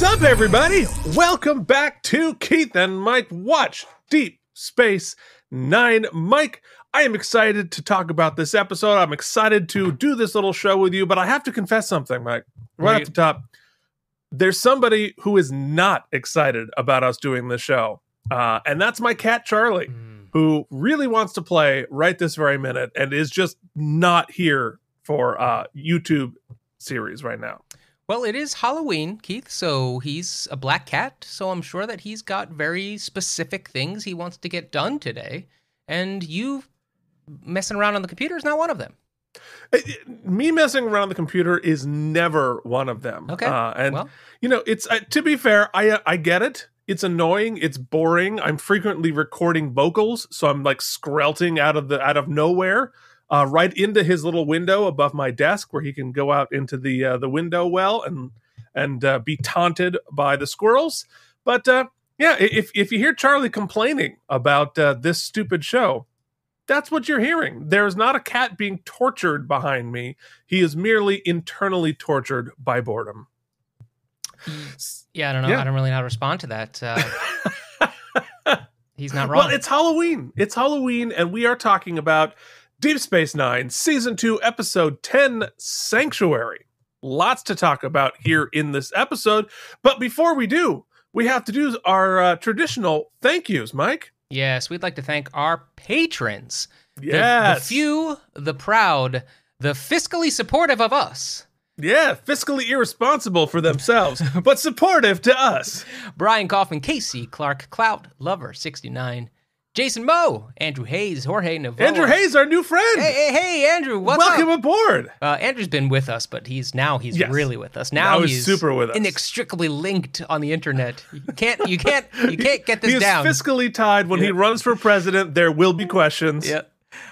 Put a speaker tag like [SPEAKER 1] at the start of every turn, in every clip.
[SPEAKER 1] What's up, everybody? Welcome back to Keith and Mike Watch Deep Space Nine. Mike, I am excited to talk about this episode. I'm excited to do this little show with you, but I have to confess something, Mike, right
[SPEAKER 2] Right.
[SPEAKER 1] off the top. There's somebody who is not excited about us doing this show, uh, and that's my cat, Charlie,
[SPEAKER 2] Hmm.
[SPEAKER 1] who really wants to play right this very minute and is just not here for uh, YouTube series right now.
[SPEAKER 2] Well, it is Halloween, Keith, so he's a black cat, so I'm sure that he's got very specific things he wants to get done today. And you messing around on the computer is not one of them.
[SPEAKER 1] It- it- me messing around on the computer is never one of them.
[SPEAKER 2] Okay.
[SPEAKER 1] Uh, and
[SPEAKER 2] well,
[SPEAKER 1] you know, it's uh, to be fair, I uh, I get it. It's annoying. It's boring. I'm frequently recording vocals, so I'm like skrelting out of the out of nowhere, uh, right into his little window above my desk, where he can go out into the uh, the window well and and uh, be taunted by the squirrels. But uh, yeah, if if you hear Charlie complaining about uh, this stupid show, that's what you're hearing. There is not a cat being tortured behind me. He is merely internally tortured by boredom.
[SPEAKER 2] yeah, I don't know.
[SPEAKER 1] yeah.
[SPEAKER 2] I don't really know how to respond to that. Uh, he's not wrong.
[SPEAKER 1] Well, it's Halloween. It's Halloween, and we are talking about Deep Space Nine, Season 2, Episode 10, Sanctuary. Lots to talk about here in this episode. But before we do, we have to do our uh, traditional thank yous, Mike.
[SPEAKER 2] yes, we'd like to thank our patrons. The-
[SPEAKER 1] Yes.
[SPEAKER 2] The, few, the proud, the fiscally supportive of us.
[SPEAKER 1] Yeah, fiscally irresponsible for themselves, but supportive to us.
[SPEAKER 2] Brian Kaufman, Casey, Clark, Clout, Lover, 69, Jason Moe, Andrew Hayes, Jorge Navarro.
[SPEAKER 1] Andrew Hayes, our new friend.
[SPEAKER 2] Hey, hey, hey, Andrew,
[SPEAKER 1] Welcome
[SPEAKER 2] up?
[SPEAKER 1] aboard.
[SPEAKER 2] Uh, Andrew's been with us, but he's now he's
[SPEAKER 1] Yes.
[SPEAKER 2] really with us. Now,
[SPEAKER 1] Now he's super with us.
[SPEAKER 2] inextricably linked on the internet. You can't, you can't, you can't get
[SPEAKER 1] He
[SPEAKER 2] this
[SPEAKER 1] is
[SPEAKER 2] down.
[SPEAKER 1] fiscally tied. When he runs for president, there will be questions.
[SPEAKER 2] Yeah.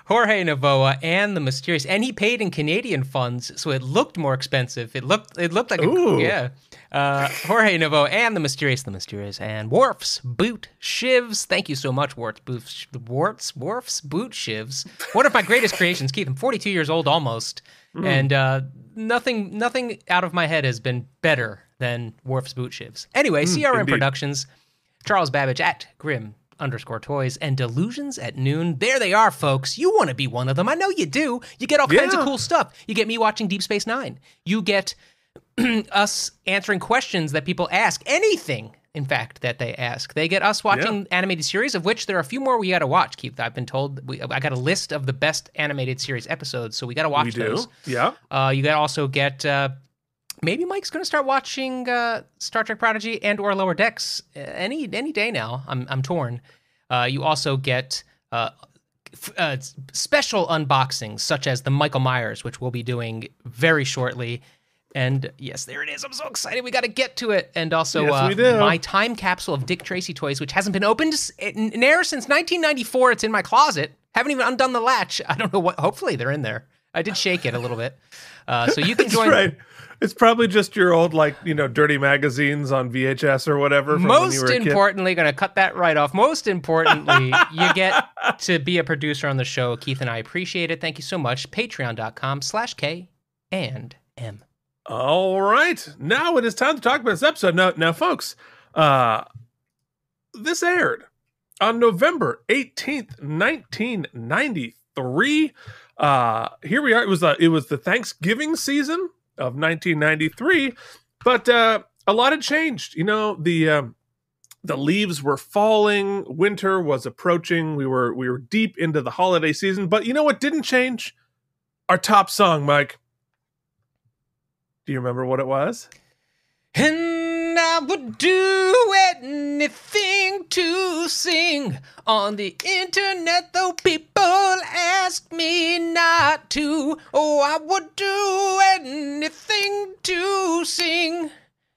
[SPEAKER 2] Jorge Navoa and the mysterious, and he paid in Canadian funds, so it looked more expensive. It looked, it looked like,
[SPEAKER 1] Ooh.
[SPEAKER 2] a, yeah. Uh, Jorge Navoa and the mysterious, the mysterious, and Worfs, Boot, Shivs. Thank you so much, Warts, Boots, Warts, Worfs, Boot, Shivs. One of my greatest creations, Keith. I'm 42 years old almost,
[SPEAKER 1] Mm.
[SPEAKER 2] and uh, nothing, nothing out of my head has been better than Worfs, Boot, Shivs. Anyway, CRM
[SPEAKER 1] Mm, indeed.
[SPEAKER 2] Productions. Charles Babbage at Grim underscore toys and delusions at noon. There they are, folks. You want to be one of them. I know you do. You get all kinds
[SPEAKER 1] Yeah.
[SPEAKER 2] of cool stuff. You get me watching Deep Space Nine. You get us answering questions that people ask. Anything, in fact, that they ask. They get us watching animated series, of which there are a few more we got to watch. Keith, I've been told. We, I got a list of the best animated series episodes, so we got to watch
[SPEAKER 1] we do.
[SPEAKER 2] those.
[SPEAKER 1] Yeah.
[SPEAKER 2] Uh, you got also get. Uh, maybe Mike's going to start watching uh, Star Trek Prodigy and or Lower Decks uh, any any day now. I'm I'm torn. Uh, you also get uh, f- uh, special unboxings such as the Michael Myers, which we'll be doing very shortly. And yes, there it is. I'm so excited. We got to get to it. And also,
[SPEAKER 1] Yes,
[SPEAKER 2] uh, my time capsule of Dick Tracy toys, which hasn't been opened in, in air since 1994. It's in my closet. Haven't even undone the latch. I don't know what. Hopefully, they're in there. I did shake it a little bit. Uh, so you can
[SPEAKER 1] That's
[SPEAKER 2] join.
[SPEAKER 1] right. It's probably just your old, like, you know, dirty magazines on VHS or whatever. From when you
[SPEAKER 2] Most importantly, going to cut that right off. Most importantly, you get to be a producer on the show. Keith and I appreciate it. Thank you so much. Patreon.com slash K and M.
[SPEAKER 1] All right. Now it is time to talk about this episode. Now, now, folks, uh, this aired on November 18th, 1993. Uh, here we are. It was uh, it was the Thanksgiving season of 1993, but uh, a lot had changed. You know, the um, the leaves were falling, winter was approaching. We were we were deep into the holiday season, but you know what didn't change? Our top song, Mike. Do you remember what it was?
[SPEAKER 2] I would do anything to sing on the internet, though people ask me not to. Oh, I would do anything to sing,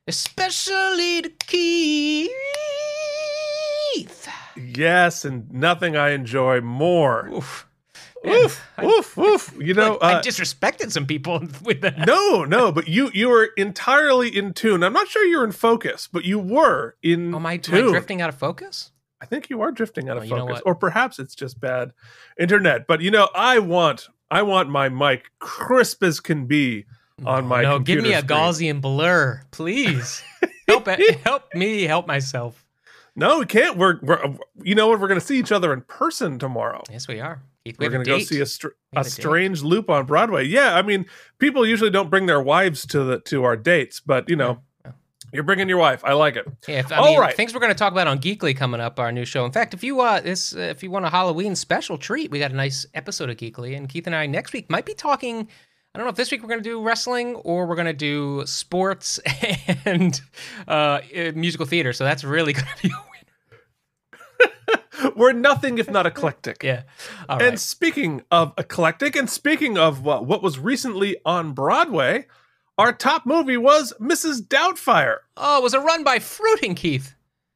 [SPEAKER 2] especially to Keith.
[SPEAKER 1] Yes, and nothing I enjoy more.
[SPEAKER 2] Oof.
[SPEAKER 1] Oof, oof, oof. You know,
[SPEAKER 2] I
[SPEAKER 1] uh,
[SPEAKER 2] disrespected some people with that.
[SPEAKER 1] no, no, but you you were entirely in tune. I'm not sure you're in focus, but you were in
[SPEAKER 2] Oh, am I, am I drifting out of focus?
[SPEAKER 1] I think you are drifting out of
[SPEAKER 2] Oh, know
[SPEAKER 1] focus, or perhaps it's just bad internet. But you know, I want I want my mic crisp as can be on my
[SPEAKER 2] no, give me a
[SPEAKER 1] screen.
[SPEAKER 2] Gaussian blur, please. help help me help myself.
[SPEAKER 1] No, we can't. We're, we're you know what? We're going to see each other in person tomorrow.
[SPEAKER 2] Yes, we are. Keith, we
[SPEAKER 1] We're going to go see a, str- a strange loop on Broadway. Yeah, I mean, people usually don't bring their wives to the to our dates, but you know,
[SPEAKER 2] Yeah.
[SPEAKER 1] you're bringing your wife. I like it.
[SPEAKER 2] Yeah, if, I
[SPEAKER 1] All
[SPEAKER 2] mean,
[SPEAKER 1] right.
[SPEAKER 2] things we're going to talk about on Geekly coming up, our new show. In fact, if you uh, this uh, if you want a Halloween special treat, we got a nice episode of Geekly, and Keith and I next week might be talking. I don't know if this week we're going to do wrestling or we're going to do sports and uh, musical theater. So that's really going to be
[SPEAKER 1] We're nothing if not eclectic.
[SPEAKER 2] Yeah. All right.
[SPEAKER 1] And speaking of eclectic, and speaking of uh, what was recently on Broadway, our top movie was Mrs. Doubtfire.
[SPEAKER 2] oh, it was a run by Fruiting, Keith.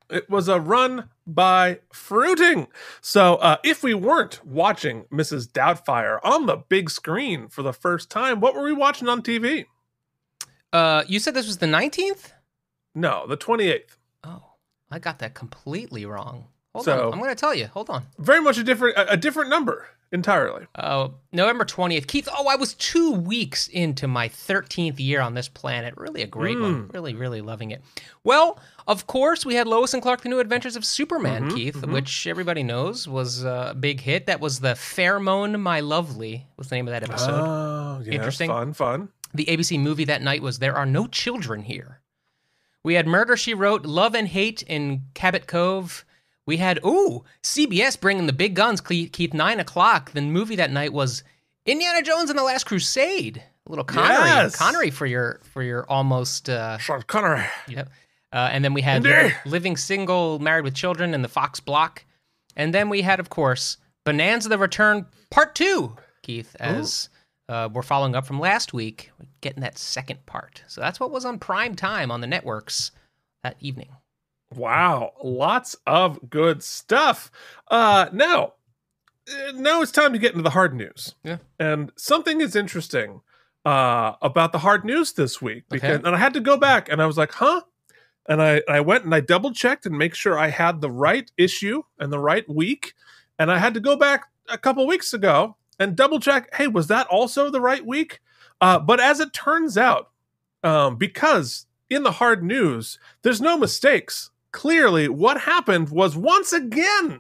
[SPEAKER 1] It was a run by Fruiting. So, uh, if we weren't watching Mrs. Doubtfire on the big screen for the first time, what were we watching on TV?
[SPEAKER 2] Uh, you said this was the 19th?
[SPEAKER 1] No, the 28th.
[SPEAKER 2] Oh, I got that completely wrong. Hold
[SPEAKER 1] So-
[SPEAKER 2] on. I'm going to tell you. Hold on.
[SPEAKER 1] Very much a different, a, a different number entirely.
[SPEAKER 2] Uh, November 20th. Keith, oh, I was two weeks into my 13th year on this planet. Really a great one. Really, really loving it. Well, of course, we had Lois and Clark, The New Adventures of Superman,
[SPEAKER 1] Mhm,
[SPEAKER 2] Keith,
[SPEAKER 1] mhm.
[SPEAKER 2] which everybody knows was a big hit. That was the Pheromone My Lovely, was the name of that episode.
[SPEAKER 1] Oh, yes,
[SPEAKER 2] Interesting.
[SPEAKER 1] Fun, fun.
[SPEAKER 2] the ABC movie that night was There Are No Children Here. We had Murder, She Wrote, Love and Hate in Cabot Cove. We had, ooh, CBS bringing the big guns, Keith, 9 o'clock. The movie that night was Indiana Jones and the Last Crusade. A little Connery.
[SPEAKER 1] Yes.
[SPEAKER 2] Connery for your for your almost, uh,
[SPEAKER 1] Sean Connery.
[SPEAKER 2] yep. Uh, and then we had
[SPEAKER 1] Indeed.
[SPEAKER 2] Living Single, Married with Children, and the Fox Block. And then we had, of course, Bonanza the Return Part 2, Keith, as uh, we're following up from last week, getting that second part. So that's what was on prime time on the networks that evening.
[SPEAKER 1] Wow, lots of good stuff. Uh now, now it's time to get into the hard news.
[SPEAKER 2] Yeah.
[SPEAKER 1] And something is interesting uh about the hard news this week because
[SPEAKER 2] Okay.
[SPEAKER 1] and I had to go back and I was like, "Huh?" And I I went and I double checked and make sure I had the right issue and the right week. And I had to go back a couple weeks ago and double check, "Hey, was that also the right week?" Uh but as it turns out, um because in the hard news, there's no mistakes. Clearly, what happened was once again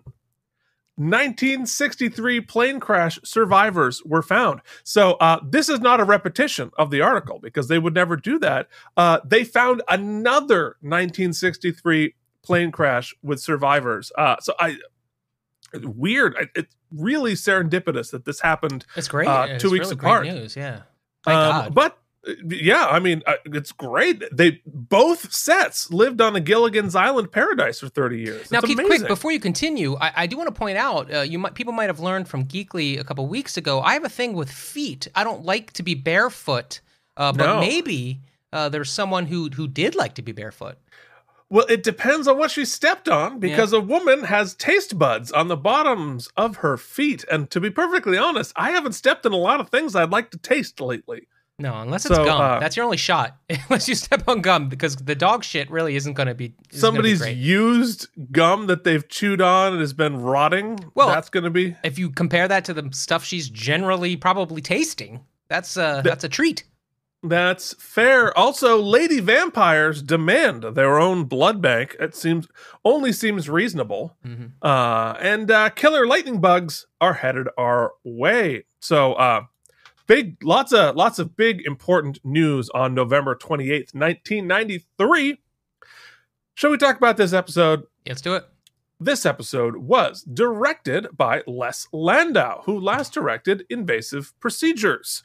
[SPEAKER 1] 1963 plane crash survivors were found. So, uh, this is not a repetition of the article because they would never do that. Uh, they found another 1963 plane crash with survivors. Uh, so, I weird. I- It's really serendipitous that this happened
[SPEAKER 2] It's great.
[SPEAKER 1] Uh,
[SPEAKER 2] It's
[SPEAKER 1] two weeks
[SPEAKER 2] really
[SPEAKER 1] apart.
[SPEAKER 2] Great news, yeah. Thank
[SPEAKER 1] um,
[SPEAKER 2] God.
[SPEAKER 1] But yeah, I mean, uh, it's great. They both sets lived on a Gilligan's Island paradise for thirty years.
[SPEAKER 2] Now, Keith,
[SPEAKER 1] amazing.
[SPEAKER 2] quick before you continue, I, I do want to point out uh, you might people might have learned from Geekly a couple weeks ago. I have a thing with feet. I don't like to be barefoot, uh, but
[SPEAKER 1] No.
[SPEAKER 2] maybe uh, there's someone who who did like to be barefoot.
[SPEAKER 1] well, it depends on what she stepped on because a woman has taste buds on the bottoms of her feet, and to be perfectly honest, I haven't stepped in a lot of things I'd like to taste lately.
[SPEAKER 2] No, unless it's
[SPEAKER 1] So,
[SPEAKER 2] gum.
[SPEAKER 1] uh,
[SPEAKER 2] That's your only shot. unless you step on gum, because the dog shit really isn't going to be. be
[SPEAKER 1] Somebody's
[SPEAKER 2] great.
[SPEAKER 1] used gum that they've chewed on and has been rotting.
[SPEAKER 2] Well-
[SPEAKER 1] that's going to be
[SPEAKER 2] If you compare that to the stuff she's generally probably tasting, that's uh, that's a treat.
[SPEAKER 1] That's fair. Also, lady vampires demand their own blood bank. It seems only seems reasonable.
[SPEAKER 2] Mhm.
[SPEAKER 1] Uh, and uh, killer lightning bugs are headed our way. So, uh, big, lots of lots of big important news on November twenty eighth, nineteen ninety three. Shall we talk about this episode?
[SPEAKER 2] Let's do it.
[SPEAKER 1] This episode was directed by Les Landau, who last directed Invasive Procedures.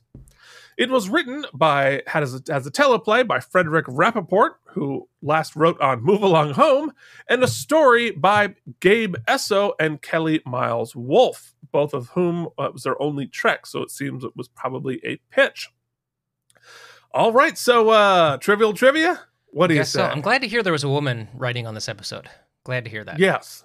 [SPEAKER 1] It was written by, had as a, as a teleplay by Frederick Rappaport, who last wrote on Move Along Home, and a story by Gabe Essoe and Kelly Miles Wolf, both of whom uh, was their only trek, so it seems it was probably a pitch. All right, so uh, trivial trivia. What do you say?
[SPEAKER 2] so. I'm glad to hear there was a woman writing on this episode. Glad to hear that.
[SPEAKER 1] Yes.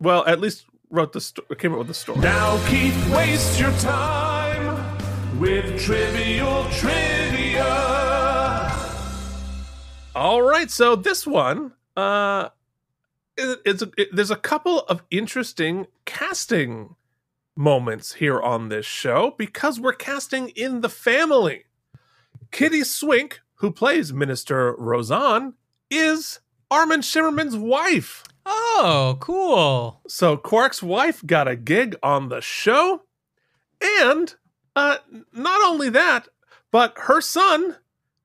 [SPEAKER 1] Well, at least wrote the sto- came up with the story.
[SPEAKER 3] Now, Keith, waste your time with trivial trivia.
[SPEAKER 1] All right, so this one, uh, it, it's a, it- there's a couple of interesting casting moments here on this show because we're casting in the family. Kitty Swink, who plays Minister Rozahn, is Armin Shimerman's wife.
[SPEAKER 2] Oh, cool.
[SPEAKER 1] So Quark's wife got a gig on the show, and uh, not only that, but her son,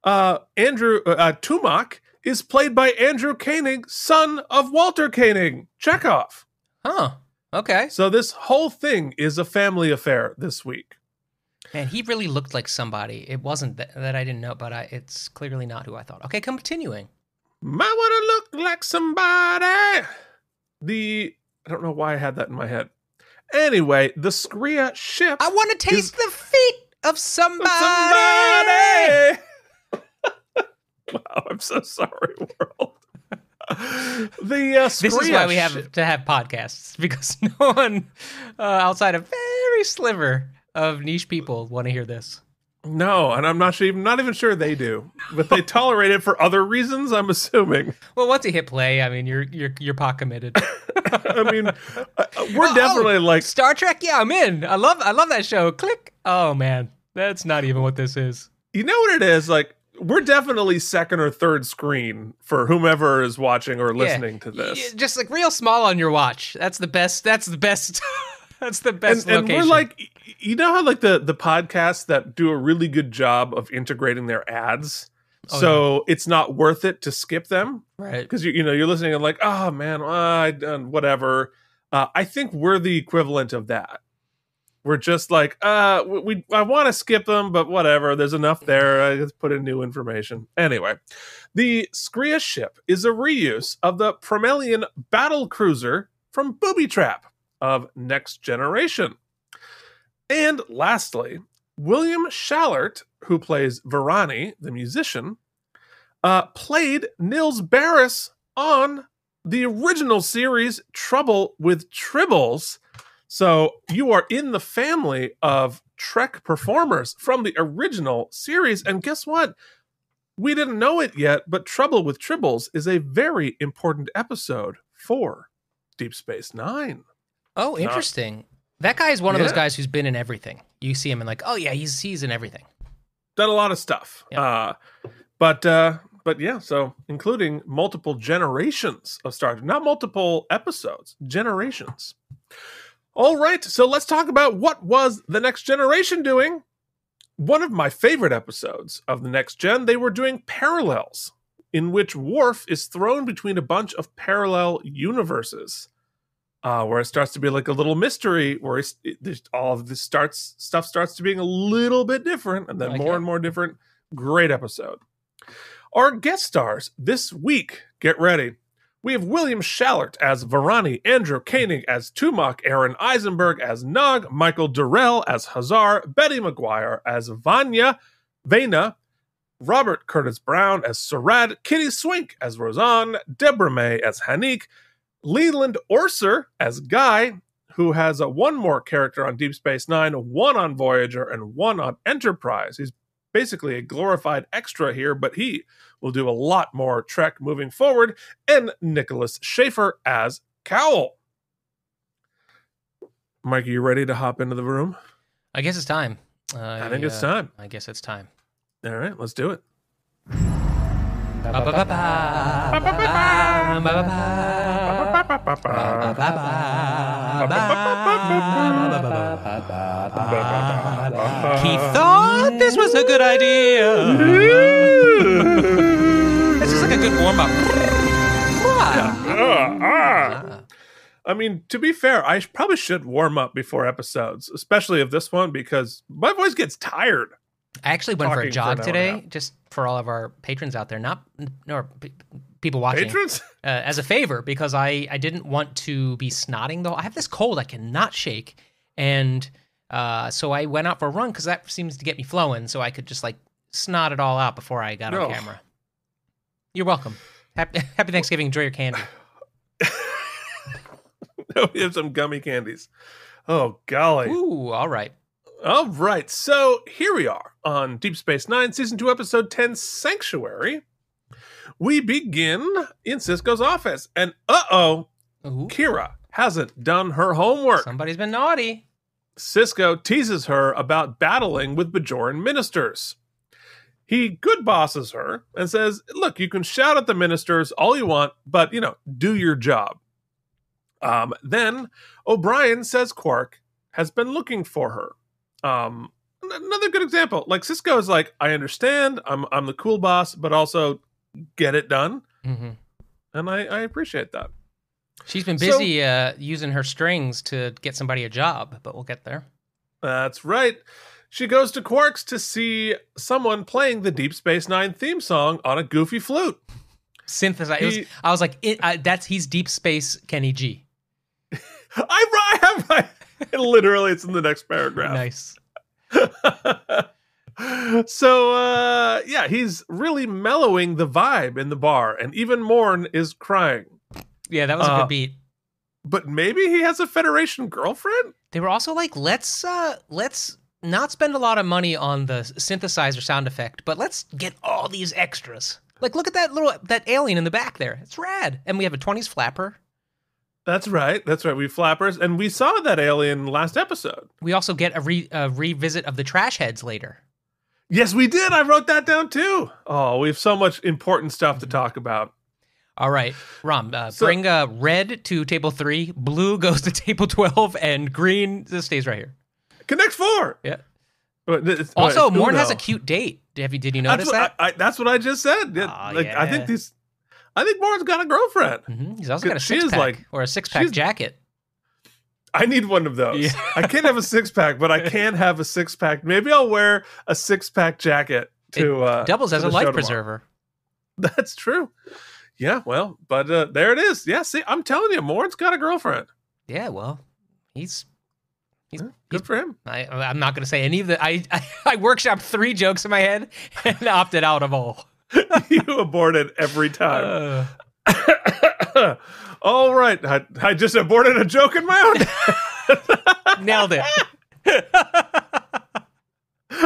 [SPEAKER 1] uh, Andrew uh, Tumak, is played by Andrew Koenig, son of Walter Koenig, Chekhov.
[SPEAKER 2] Huh. Okay.
[SPEAKER 1] So this whole thing is a family affair this week.
[SPEAKER 2] Man, he really looked like somebody. It wasn't that, that I didn't know, but I, it's clearly not who I thought. Okay, continuing.
[SPEAKER 1] Might want to look like somebody. The I don't know why I had that in my head. Anyway, the Skrreea ship.
[SPEAKER 2] I want to taste the feet of somebody.
[SPEAKER 1] somebody. wow, I'm so sorry, world. the uh,
[SPEAKER 2] This is why we have to have podcasts because no one uh, outside a very sliver of niche people want to hear this.
[SPEAKER 1] No, and I'm not sure, even not even sure they do, but they tolerate it for other reasons. I'm assuming.
[SPEAKER 2] Well, once you hit play, I mean, you're you're you're pot committed.
[SPEAKER 1] I mean, uh, we're
[SPEAKER 2] Oh,
[SPEAKER 1] definitely like
[SPEAKER 2] Star Trek. Yeah, I'm in. I love I love that show. Click. Oh man, that's not even what this is.
[SPEAKER 1] you know what it is like. We're definitely second or third screen for whomever is watching or listening to
[SPEAKER 2] Yeah,
[SPEAKER 1] this.
[SPEAKER 2] just like real small on your watch. That's the best. That's the best. that's the best
[SPEAKER 1] and, and we're like you know how like the the podcasts that do a really good job of integrating their ads
[SPEAKER 2] Oh,
[SPEAKER 1] so it's not worth it to skip them
[SPEAKER 2] right.
[SPEAKER 1] because you, you know you're listening and like oh man uh, I done whatever uh, i think we're the equivalent of that we're just like uh we, we i want to skip them but whatever there's enough there i just put in new information anyway the skrreea ship is a reuse of the Promelian battle cruiser from booby trap of next generation and lastly william schallert who plays Varani, the musician uh, played Nils Barris on the original series Trouble with Tribbles. So you are in the family of Trek performers from the original series. And guess what? We didn't know it yet, but Trouble with Tribbles is a very important episode for Deep Space Nine.
[SPEAKER 2] Oh, interesting. That guy is one of those guys who's been in everything. You see him and like, oh yeah, he's he's in everything.
[SPEAKER 1] Done a lot of stuff.
[SPEAKER 2] Yeah.
[SPEAKER 1] Uh, but uh, but yeah, so including multiple generations of Star Trek, not multiple episodes, generations. All right, so let's talk about what was the next generation doing. One of my favorite episodes of the next gen, they were doing parallels, in which Worf is thrown between a bunch of parallel universes. Uh, where it starts to be like a little mystery, where it, there's all of this starts stuff starts to being a little bit different, and then
[SPEAKER 2] Like
[SPEAKER 1] more
[SPEAKER 2] it.
[SPEAKER 1] and more different. Great episode. Our guest stars this week, get ready. We have William Schallert as Varani, Andrew Koenig as Tumak, Aron Eisenberg as Nog, Michael Durrell as Hazar, Betty McGuire as Vanya, Vena, Robert Curtis Brown as Sarad, Kitty Swink as Rozahn, Deborah May as Haneek, Leland Orser as Guy, who has a one more character on Deep Space Nine, one on Voyager, and one on Enterprise. He's basically a glorified extra here, but he will do a lot more Trek moving forward. And Nicholas Shaffer as Cowl. Mike, are you ready to hop into the room?
[SPEAKER 2] I guess it's time. Uh,
[SPEAKER 1] I think it's
[SPEAKER 2] uh,
[SPEAKER 1] time.
[SPEAKER 2] I guess it's time.
[SPEAKER 1] All right, let's do it.
[SPEAKER 2] He thought this was a good idea. Mm-hmm. This is like a good warm up. Ah, ah.
[SPEAKER 1] I mean, to be fair, I probably should warm up before episodes, especially of this one, because my voice gets tired.
[SPEAKER 2] I actually went for a
[SPEAKER 1] for
[SPEAKER 2] jog
[SPEAKER 1] an hour and a
[SPEAKER 2] today, just for all of our patrons out there, not nor p- people watching,
[SPEAKER 1] Patrons?
[SPEAKER 2] uh, as a favor because I I didn't want to be snotting though. I have this cold I cannot shake, and uh, so I went out for a run because that seems to get me flowing, so I could just like snot it all out before I got
[SPEAKER 1] No.
[SPEAKER 2] on camera. You're welcome. Happy, happy Thanksgiving. Enjoy your candy.
[SPEAKER 1] we have some gummy candies. Oh, golly.
[SPEAKER 2] Ooh, all right.
[SPEAKER 1] All right. So here we are on Deep Space Nine, Season 2, Episode 10 Sanctuary. We begin in Sisko's office, and uh oh, Kira hasn't done her homework.
[SPEAKER 2] somebody's been naughty.
[SPEAKER 1] Sisko teases her about battling with Bajoran ministers. He good bosses her and says, "Look, you can shout at the ministers all you want, but you know, do your job." Um, then O'Brien says Quark has been looking for her. Um, another good example, like Sisko is like, "I understand, I'm I'm the cool boss, but also get it done,"
[SPEAKER 2] hmm
[SPEAKER 1] and I, I appreciate that.
[SPEAKER 2] She's been
[SPEAKER 1] So-
[SPEAKER 2] busy uh, using her strings to get somebody a job, but we'll get there.
[SPEAKER 1] That's right. She goes to Quark's to see someone playing the Deep Space Nine theme song on a goofy flute.
[SPEAKER 2] Synthesize. it was- I was like, it, uh, that's he's Deep Space Kenny G.
[SPEAKER 1] I, I have my literally it's in the next paragraph.
[SPEAKER 2] Nice.
[SPEAKER 1] so uh yeah, he's really mellowing the vibe in the bar, and even Morn is crying.
[SPEAKER 2] Yeah, that was a
[SPEAKER 1] Uh,
[SPEAKER 2] good beat.
[SPEAKER 1] But maybe he has a Federation girlfriend?
[SPEAKER 2] They were also like, let's uh let's not spend a lot of money on the synthesizer sound effect, but let's get all these extras. Like, look at that little that alien in the back there. It's rad. And we have a twenties flapper.
[SPEAKER 1] That's right. That's right. We flappers, and we saw that alien last episode.
[SPEAKER 2] We also get a, re- a revisit of the trash heads later.
[SPEAKER 1] Yes, we did. I wrote that down too. Oh, we have so much important stuff to talk about.
[SPEAKER 2] All right, Rom, uh,
[SPEAKER 1] So-
[SPEAKER 2] bring uh, red to table three, blue goes to table twelve, and green just stays right here.
[SPEAKER 1] Connect four.
[SPEAKER 2] Yeah.
[SPEAKER 1] It's-
[SPEAKER 2] Also,
[SPEAKER 1] it's
[SPEAKER 2] Morn has a cute date. Have you? Did you
[SPEAKER 1] That's
[SPEAKER 2] notice
[SPEAKER 1] what,
[SPEAKER 2] that?
[SPEAKER 1] I, I, that's what I just said. Yeah,
[SPEAKER 2] Aw,
[SPEAKER 1] like I think these, I think Morn's got a girlfriend.
[SPEAKER 2] hmm He's also got a
[SPEAKER 1] She is
[SPEAKER 2] six pack
[SPEAKER 1] like-
[SPEAKER 2] or a six pack jacket.
[SPEAKER 1] I need one of those.
[SPEAKER 2] Yeah.
[SPEAKER 1] I can't have a six pack, but I can have a six pack. Maybe I'll wear a six pack jacket to uh,
[SPEAKER 2] Doubles as a life
[SPEAKER 1] tomorrow.
[SPEAKER 2] preserver.
[SPEAKER 1] That's true. Yeah, well, but uh, there it is. Yeah, see, I'm telling you, Morn's got a girlfriend.
[SPEAKER 2] Yeah, well, he's. He's,
[SPEAKER 1] Yeah, Good for him.
[SPEAKER 2] I, I'm not going to say any of the. I, I I workshopped three jokes in my head and opted out of all.
[SPEAKER 1] you aborted every time.
[SPEAKER 2] Uh,
[SPEAKER 1] All right, I, I just aborted a joke in my own.
[SPEAKER 2] nailed it.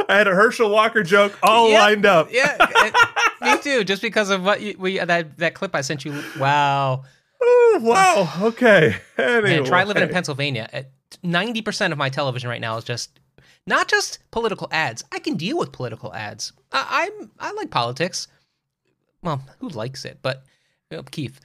[SPEAKER 1] I had a Herschel Walker joke all
[SPEAKER 2] Yep.
[SPEAKER 1] lined up.
[SPEAKER 2] Yeah, it- me too. Just because of what you, we that that clip I sent you. Wow.
[SPEAKER 1] Oh, wow. Okay. Anyway.
[SPEAKER 2] Man, try living in Pennsylvania. Ninety percent of my television right now is just not just political ads. I can deal with political ads. I, I'm I like politics. Well, who likes it? But you know, Keith.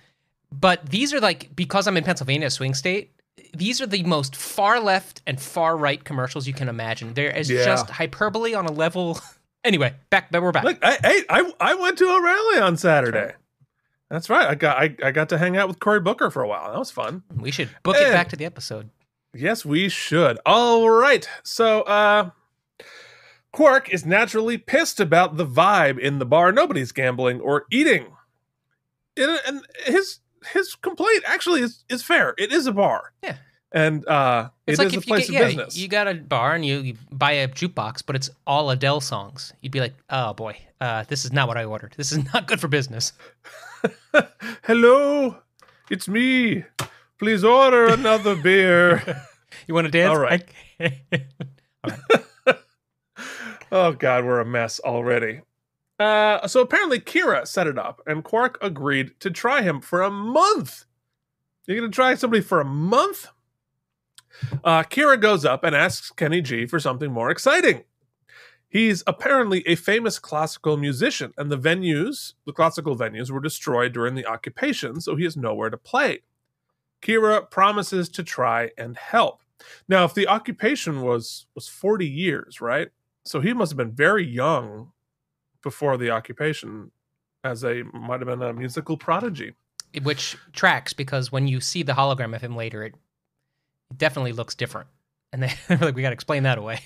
[SPEAKER 2] But these are like because I'm in Pennsylvania, a swing state. These are the most far left and far right commercials you can imagine. There is
[SPEAKER 1] Yeah.
[SPEAKER 2] just hyperbole on a level. anyway, back. But we're back.
[SPEAKER 1] Look, I, hey, I I went to a rally on Saturday. That's right. I got I, I got to hang out with Cory Booker for a while. That was fun.
[SPEAKER 2] we should book it back to the episode.
[SPEAKER 1] Yes, we should. All right. So, uh, Quark is naturally pissed about the vibe in the bar. Nobody's gambling or eating. And, and his his complaint actually is, is fair. It is a bar.
[SPEAKER 2] Yeah.
[SPEAKER 1] And uh,
[SPEAKER 2] It's
[SPEAKER 1] it
[SPEAKER 2] like
[SPEAKER 1] is a
[SPEAKER 2] if you
[SPEAKER 1] place
[SPEAKER 2] get
[SPEAKER 1] of
[SPEAKER 2] yeah,
[SPEAKER 1] business.
[SPEAKER 2] you got a bar and you, you buy a jukebox, but it's all Adele songs. You'd be like, oh boy, uh, this is not what I ordered. This is not good for business.
[SPEAKER 1] Hello, it's me. Please order another beer.
[SPEAKER 2] You want to dance?
[SPEAKER 1] All right.
[SPEAKER 2] I-
[SPEAKER 1] oh God, we're a mess already. Uh, so apparently Kira set it up, and Quark agreed to try him for a month. You're gonna try somebody for a month? Uh, Kira goes up and asks Kenny G for something more exciting. He's apparently a famous classical musician, and the venues, the classical venues, were destroyed during the occupation, so he has nowhere to play. Kira promises to try and help. Now, if the occupation was was 40 years, right? So he must have been very young before the occupation as a might have been a musical prodigy.
[SPEAKER 2] which tracks because when you see the hologram of him later, it definitely looks different. And they- they're like, we got to explain that away.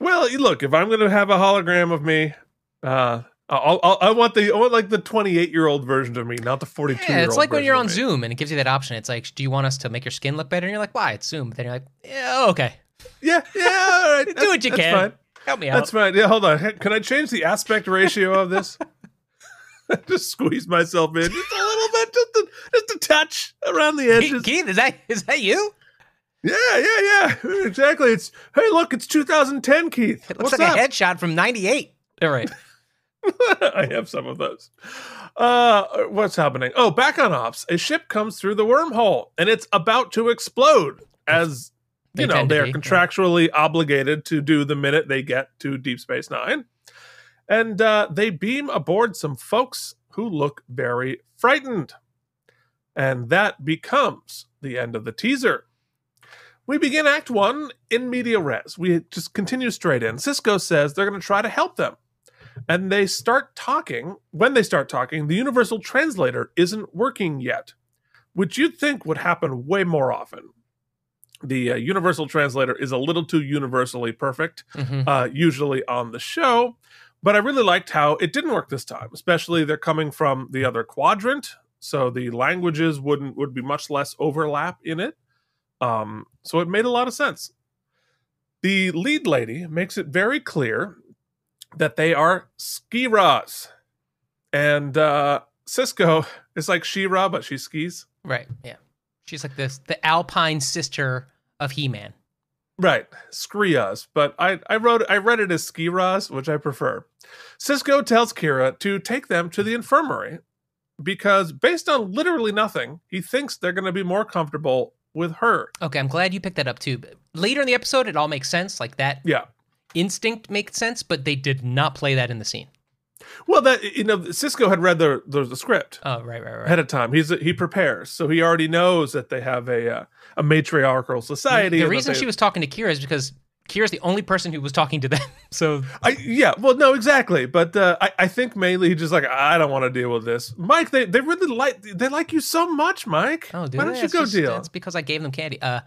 [SPEAKER 1] Well, look, if I'm going to have a hologram of me, uh I'll, I'll, I want the I want like the 28 year old version of me, not the 42 year
[SPEAKER 2] Yeah, it's like when you're on
[SPEAKER 1] version of me.
[SPEAKER 2] Zoom and it gives you that option. It's like, do you want us to make your skin look better? And you're like, why? It's Zoom. But then you're like, yeah, okay.
[SPEAKER 1] Yeah, yeah, all right.
[SPEAKER 2] Do what you can.
[SPEAKER 1] Fine.
[SPEAKER 2] Help me out.
[SPEAKER 1] That's fine. Yeah, hold on. Can I change the aspect ratio of this? just squeeze myself in just a little bit, just a, just a touch around the edges.
[SPEAKER 2] Keith, Keith, is that is that you?
[SPEAKER 1] Yeah, yeah, yeah. Exactly. It's hey, look, it's 2010, Keith.
[SPEAKER 2] It looks
[SPEAKER 1] What's
[SPEAKER 2] like
[SPEAKER 1] up?
[SPEAKER 2] a headshot from '98. All right.
[SPEAKER 1] I have some of those. Uh, what's happening? Oh, back on ops. A ship comes through the wormhole and it's about to explode. As
[SPEAKER 2] They
[SPEAKER 1] you know, they are
[SPEAKER 2] be, yeah.
[SPEAKER 1] contractually obligated to do the minute they get to Deep Space Nine. and uh, they beam aboard some folks who look very frightened. And that becomes the end of the teaser. We begin Act 1 in media res. We just continue straight in. Sisko says they're going to try to help them. And they start talking. When they start talking, the universal translator isn't working yet, which you'd think would happen way more often. The uh, universal translator is a little too universally perfect,
[SPEAKER 2] Mhm.
[SPEAKER 1] uh, usually on the show. But I really liked how it didn't work this time, especially they're coming from the other quadrant, so the languages wouldn't would be much less overlap in it. Um, so it made a lot of sense. The lead lady makes it very clear that they are skiras, and uh, Sisko is like She-Ra, but she skis.
[SPEAKER 2] Right. Yeah. She's like this the alpine sister of He-Man.
[SPEAKER 1] Right, Skrias, but I, I wrote I read it as Skiras, which I prefer. Sisko tells Kira to take them to the infirmary because based on literally nothing, he thinks they're going to be more comfortable with her.
[SPEAKER 2] Okay, I'm glad you picked that up too. Later in the episode, it all makes sense. Like that
[SPEAKER 1] Yeah.
[SPEAKER 2] instinct makes sense, but they did not play that in the scene.
[SPEAKER 1] Well, that you know, Sisko had read the the, the script
[SPEAKER 2] Oh, right, right, right.
[SPEAKER 1] ahead of time. He's he prepares, so he already knows that they have a uh, a matriarchal society.
[SPEAKER 2] the
[SPEAKER 1] that
[SPEAKER 2] reason
[SPEAKER 1] they-
[SPEAKER 2] she was talking to Kira is because Kira's the only person who was talking to them. So
[SPEAKER 1] I, yeah, well, no, exactly. But uh, I, I think mainly he's just like, I don't want to deal with this. Mike, they, they really like they like you so much, Mike.
[SPEAKER 2] Oh, dude,
[SPEAKER 1] Why don't you
[SPEAKER 2] it's
[SPEAKER 1] go
[SPEAKER 2] just-
[SPEAKER 1] deal?
[SPEAKER 2] It's because I gave them candy. Uh,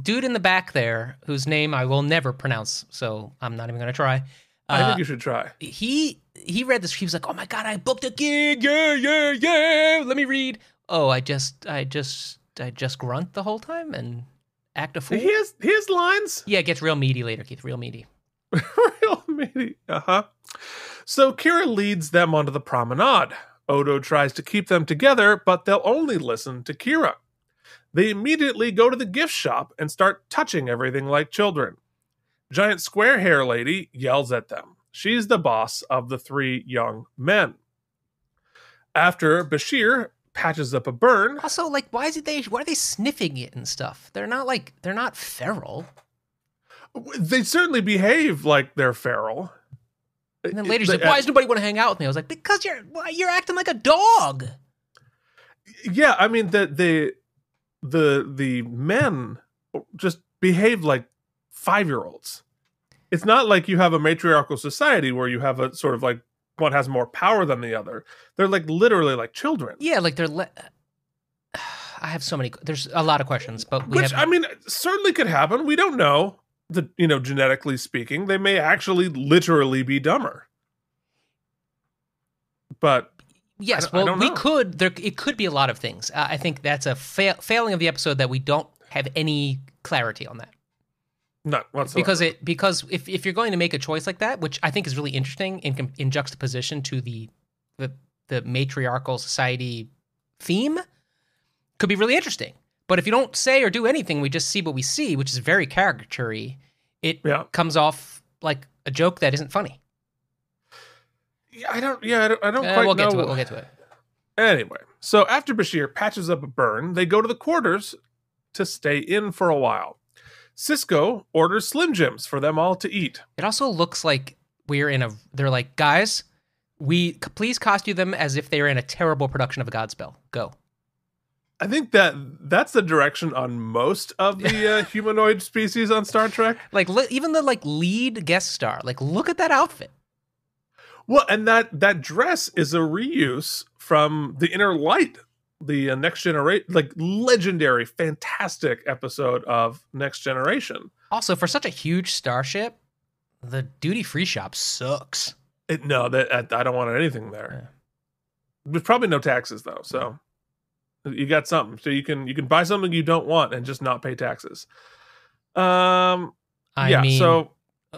[SPEAKER 2] dude in the back there, whose name I will never pronounce, so I'm not even gonna try.
[SPEAKER 1] I
[SPEAKER 2] Uh,
[SPEAKER 1] think you should try.
[SPEAKER 2] he he read this. He was like, "Oh my god, I booked a gig! Yeah, yeah, yeah! Let me read." Oh, I just, I just, I just grunt the whole time and act a fool.
[SPEAKER 1] He has he has lines.
[SPEAKER 2] Yeah, it gets real meaty later, Keith. Real meaty.
[SPEAKER 1] Real meaty. Uh huh. So Kira leads them onto the promenade. Odo tries to keep them together, but they'll only listen to Kira. They immediately go to the gift shop and start touching everything like children. Giant square hair lady yells at them. She's the boss of the three young men. After Bashir patches up a burn,
[SPEAKER 2] Also, like, why is it they? Why are they sniffing it and stuff? They're not like they're not feral.
[SPEAKER 1] they certainly behave like they're feral.
[SPEAKER 2] And then later she's like, "Why does nobody want to hang out with me?" I was like, "Because you're you're acting like a dog."
[SPEAKER 1] yeah i mean the the the the men just behave like five year olds it's not like you have a matriarchal society where you have a sort of like one has more power than the other they're like literally like children
[SPEAKER 2] Yeah, like they're. Le- I have so many. There's a lot of questions, but we
[SPEAKER 1] which
[SPEAKER 2] have.
[SPEAKER 1] i mean certainly could happen we don't know the you know genetically speaking they may actually literally be dumber but
[SPEAKER 2] Yes,
[SPEAKER 1] I don't- I
[SPEAKER 2] well, we could. There, it could be a lot of things. Uh, I think that's a fail, failing of the episode that we don't have any clarity on that
[SPEAKER 1] not whatsoever
[SPEAKER 2] because it because if, if you're going to make a choice like that, which I think is really interesting in in juxtaposition to the the the matriarchal society theme, could be really interesting. But if you don't say or do anything, we just see what we see, which is very caricature It
[SPEAKER 1] Yeah.
[SPEAKER 2] comes off like a joke that isn't funny.
[SPEAKER 1] Yeah, i don't yeah i don't, I don't
[SPEAKER 2] Uh,
[SPEAKER 1] quite
[SPEAKER 2] we'll
[SPEAKER 1] know
[SPEAKER 2] get to it. We'll get to it.
[SPEAKER 1] Anyway, so after Bashir patches up a burn, they go to the quarters to stay in for a while. Sisko orders Slim Jims for them all to eat.
[SPEAKER 2] It also looks like we're in a. They're like, guys, we please costume them as if they are in a terrible production of a Godspell. Go.
[SPEAKER 1] I think that that's the direction on most of the uh, humanoid species on Star Trek.
[SPEAKER 2] Like li- even the like lead guest star. Like look at that outfit.
[SPEAKER 1] Well, and that that dress is a reuse from the Inner Light, the uh, Next Generation, like legendary, fantastic episode of Next Generation.
[SPEAKER 2] Also, for such a huge starship, the duty free shop sucks.
[SPEAKER 1] It, no, that I, I don't want anything there. There's probably no taxes though, so you got something. So you can you can buy something you don't want and just not pay taxes. Um,
[SPEAKER 2] I
[SPEAKER 1] yeah.
[SPEAKER 2] mean,
[SPEAKER 1] so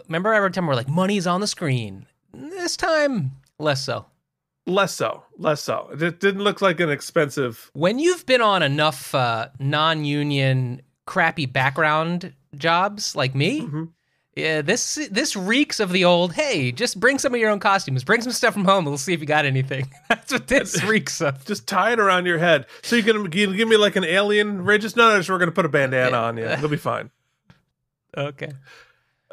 [SPEAKER 2] remember every time we're like, money's on the screen. This time, less so.
[SPEAKER 1] Less so, less so. It didn't look like an expensive.
[SPEAKER 2] When you've been on enough uh, non union, crappy background jobs like me,
[SPEAKER 1] Mhm.
[SPEAKER 2] Yeah, this this reeks of the old. Hey, just bring some of your own costumes. Bring some stuff from home. We'll see if you got anything. That's what this reeks of.
[SPEAKER 1] Just tie it around your head. So you can, you can give me like an alien Regis. No, no, just we're gonna put a bandana on you. It'll be fine.
[SPEAKER 2] Okay.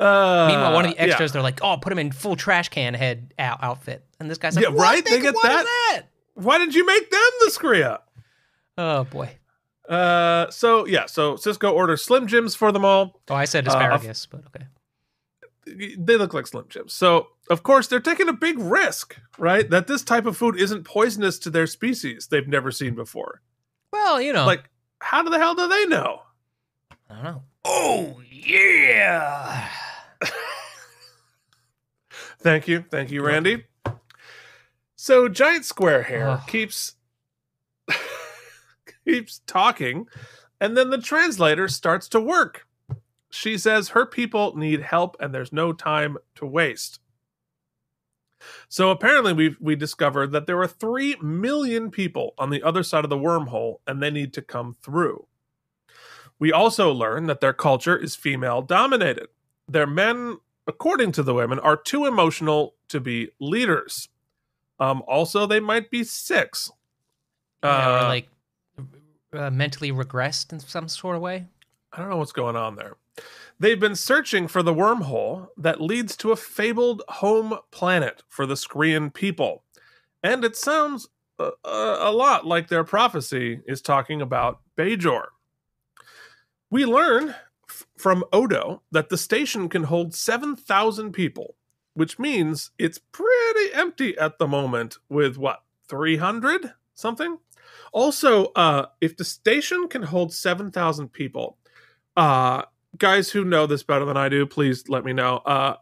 [SPEAKER 1] Uh,
[SPEAKER 2] Meanwhile, one of the
[SPEAKER 1] yeah.
[SPEAKER 2] extras, they're like, "Oh, put him in full trash can head out- outfit," and this guy's like,
[SPEAKER 1] Yeah, right? They
[SPEAKER 2] They,
[SPEAKER 1] get
[SPEAKER 2] what is
[SPEAKER 1] that?
[SPEAKER 2] that?"
[SPEAKER 1] Why did you make them the Skrreea?
[SPEAKER 2] Oh boy.
[SPEAKER 1] Uh, so yeah, so Sisko orders Slim Jims for them all.
[SPEAKER 2] Oh, I said
[SPEAKER 1] Uh,
[SPEAKER 2] asparagus, but okay.
[SPEAKER 1] They look like Slim Jims. So of course they're taking a big risk, right? That this type of food isn't poisonous to their species they've never seen before.
[SPEAKER 2] Well, you know,
[SPEAKER 1] Like, how the hell do they know?
[SPEAKER 2] I don't know. Oh yeah.
[SPEAKER 1] Thank you, thank you, Randy. So giant square hair
[SPEAKER 2] Ugh.
[SPEAKER 1] keeps keeps talking, and then the translator starts to work. She says her people need help and there's no time to waste. So apparently we we discovered that there are 3 million people on the other side of the wormhole and they need to come through. We also learn that their culture is female dominated. Their men, according to the women, are too emotional to be leaders. Um, also, they might be six.
[SPEAKER 2] Yeah,
[SPEAKER 1] Uh,
[SPEAKER 2] like uh, mentally regressed in some sort of way.
[SPEAKER 1] I don't know what's going on there. They've been searching for the wormhole that leads to a fabled home planet for the Skrreean people. And it sounds a, a, a lot like their prophecy is talking about Bajor. We learn from Odo that the station can hold 7,000 people, which means it's pretty empty at the moment with what, 300 something? Also, uh, if the station can hold 7,000 people, uh, guys who know this better than I do, please let me know. Uh,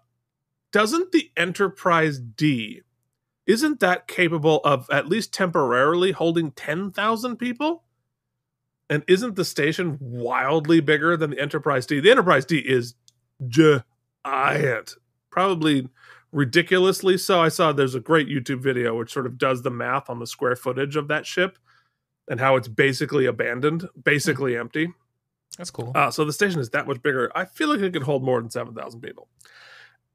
[SPEAKER 1] doesn't the Enterprise D, isn't that capable of at least temporarily holding 10,000 people? And isn't the station wildly bigger than the Enterprise D? The Enterprise D is giant, probably ridiculously so. I saw there's a great YouTube video which sort of does the math on the square footage of that ship and how it's basically abandoned, basically empty.
[SPEAKER 2] That's cool.
[SPEAKER 1] Uh, so the station is that much bigger. I feel like it could hold more than 7,000 people.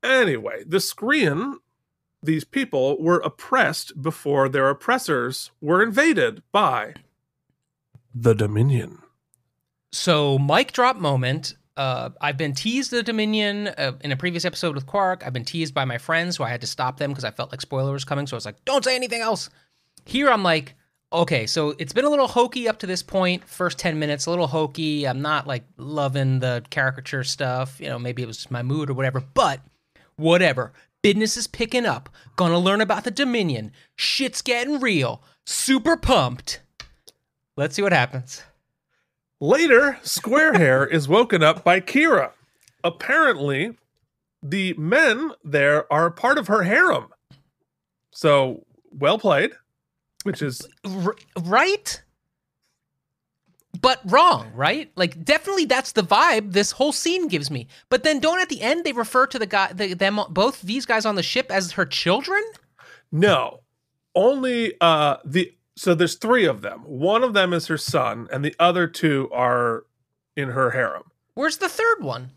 [SPEAKER 1] Anyway, the Skrreean, these people were oppressed before their oppressors were invaded by the Dominion.
[SPEAKER 2] So, mic drop moment. Uh, I've been teased the Dominion uh, in a previous episode with Quark. I've been teased by my friends, so I had to stop them because I felt like spoiler was coming. So I was like, "Don't say anything else." Here, I'm like, okay, so it's been a little hokey up to this point. First ten minutes, a little hokey. I'm not like loving the caricature stuff. You know, maybe it was my mood or whatever. But whatever. Business is picking up. Gonna learn about the Dominion. Shit's getting real. Super pumped. Let's see what happens.
[SPEAKER 1] Later, Squarehair is woken up by Kira. Apparently, the men there are part of her harem. So, well played, which is
[SPEAKER 2] R- right? But wrong, right? Like definitely that's the vibe this whole scene gives me. But then don't at the end they refer to the guy the, them both these guys on the ship as her children?
[SPEAKER 1] No, only uh the so there's three of them. One of them is her son, and the other two are in her harem.
[SPEAKER 2] Where's the third one?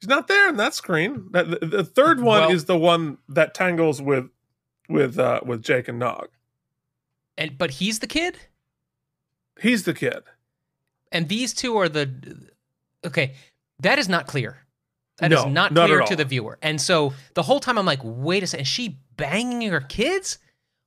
[SPEAKER 1] He's not there in that screen. The, the third one
[SPEAKER 2] Well-
[SPEAKER 1] is the one that tangles with with uh with Jake and Nog.
[SPEAKER 2] And but he's the kid?
[SPEAKER 1] He's the kid.
[SPEAKER 2] And these two are the Okay, that is not clear. That is
[SPEAKER 1] No,
[SPEAKER 2] not
[SPEAKER 1] not
[SPEAKER 2] clear to the viewer. And so the whole time I'm like, wait a second, is she banging her kids?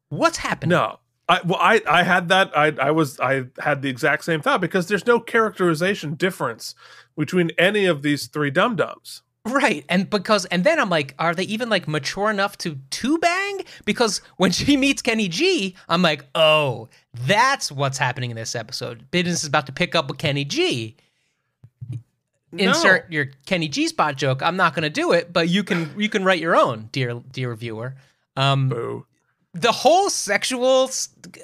[SPEAKER 2] What's happening?
[SPEAKER 1] No. I well I I had that I I was I had the exact same thought because there's no characterization difference between any of these three dum dums.
[SPEAKER 2] Right. And because and then I'm like, are they even like mature enough to to bang? Because when she meets Kenny G, I'm like, oh, that's what's happening in this episode. Business is about to pick up with Kenny G. Insert your Kenny G spot joke. I'm not gonna do it, but you can you can write your own, dear dear viewer. Um,
[SPEAKER 1] Boo.
[SPEAKER 2] The whole sexual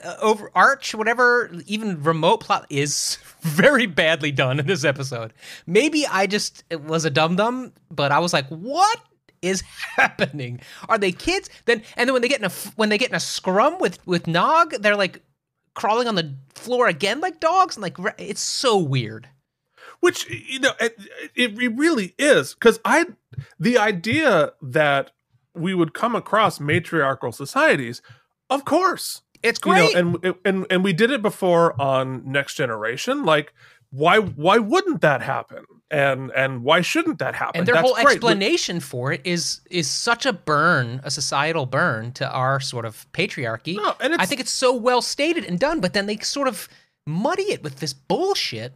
[SPEAKER 2] uh, over arch, whatever, even remote plot is very badly done in this episode. Maybe I just it was a dum dum, but I was like, what is happening? Are they kids? Then and then when they get in a when they get in a scrum with with Nog, they're like crawling on the floor again like dogs, and like it's so weird.
[SPEAKER 1] which you know it, it really is because i the idea that we would come across matriarchal societies of course
[SPEAKER 2] It's
[SPEAKER 1] you know,
[SPEAKER 2] great.
[SPEAKER 1] and and and we did it before on next generation like why why wouldn't that happen? And and why shouldn't that happen?
[SPEAKER 2] and their
[SPEAKER 1] That's
[SPEAKER 2] whole
[SPEAKER 1] great.
[SPEAKER 2] explanation for it is is such a burn, a societal burn to our sort of patriarchy.
[SPEAKER 1] No, and
[SPEAKER 2] I think it's so well stated and done, but then they sort of muddy it with this bullshit.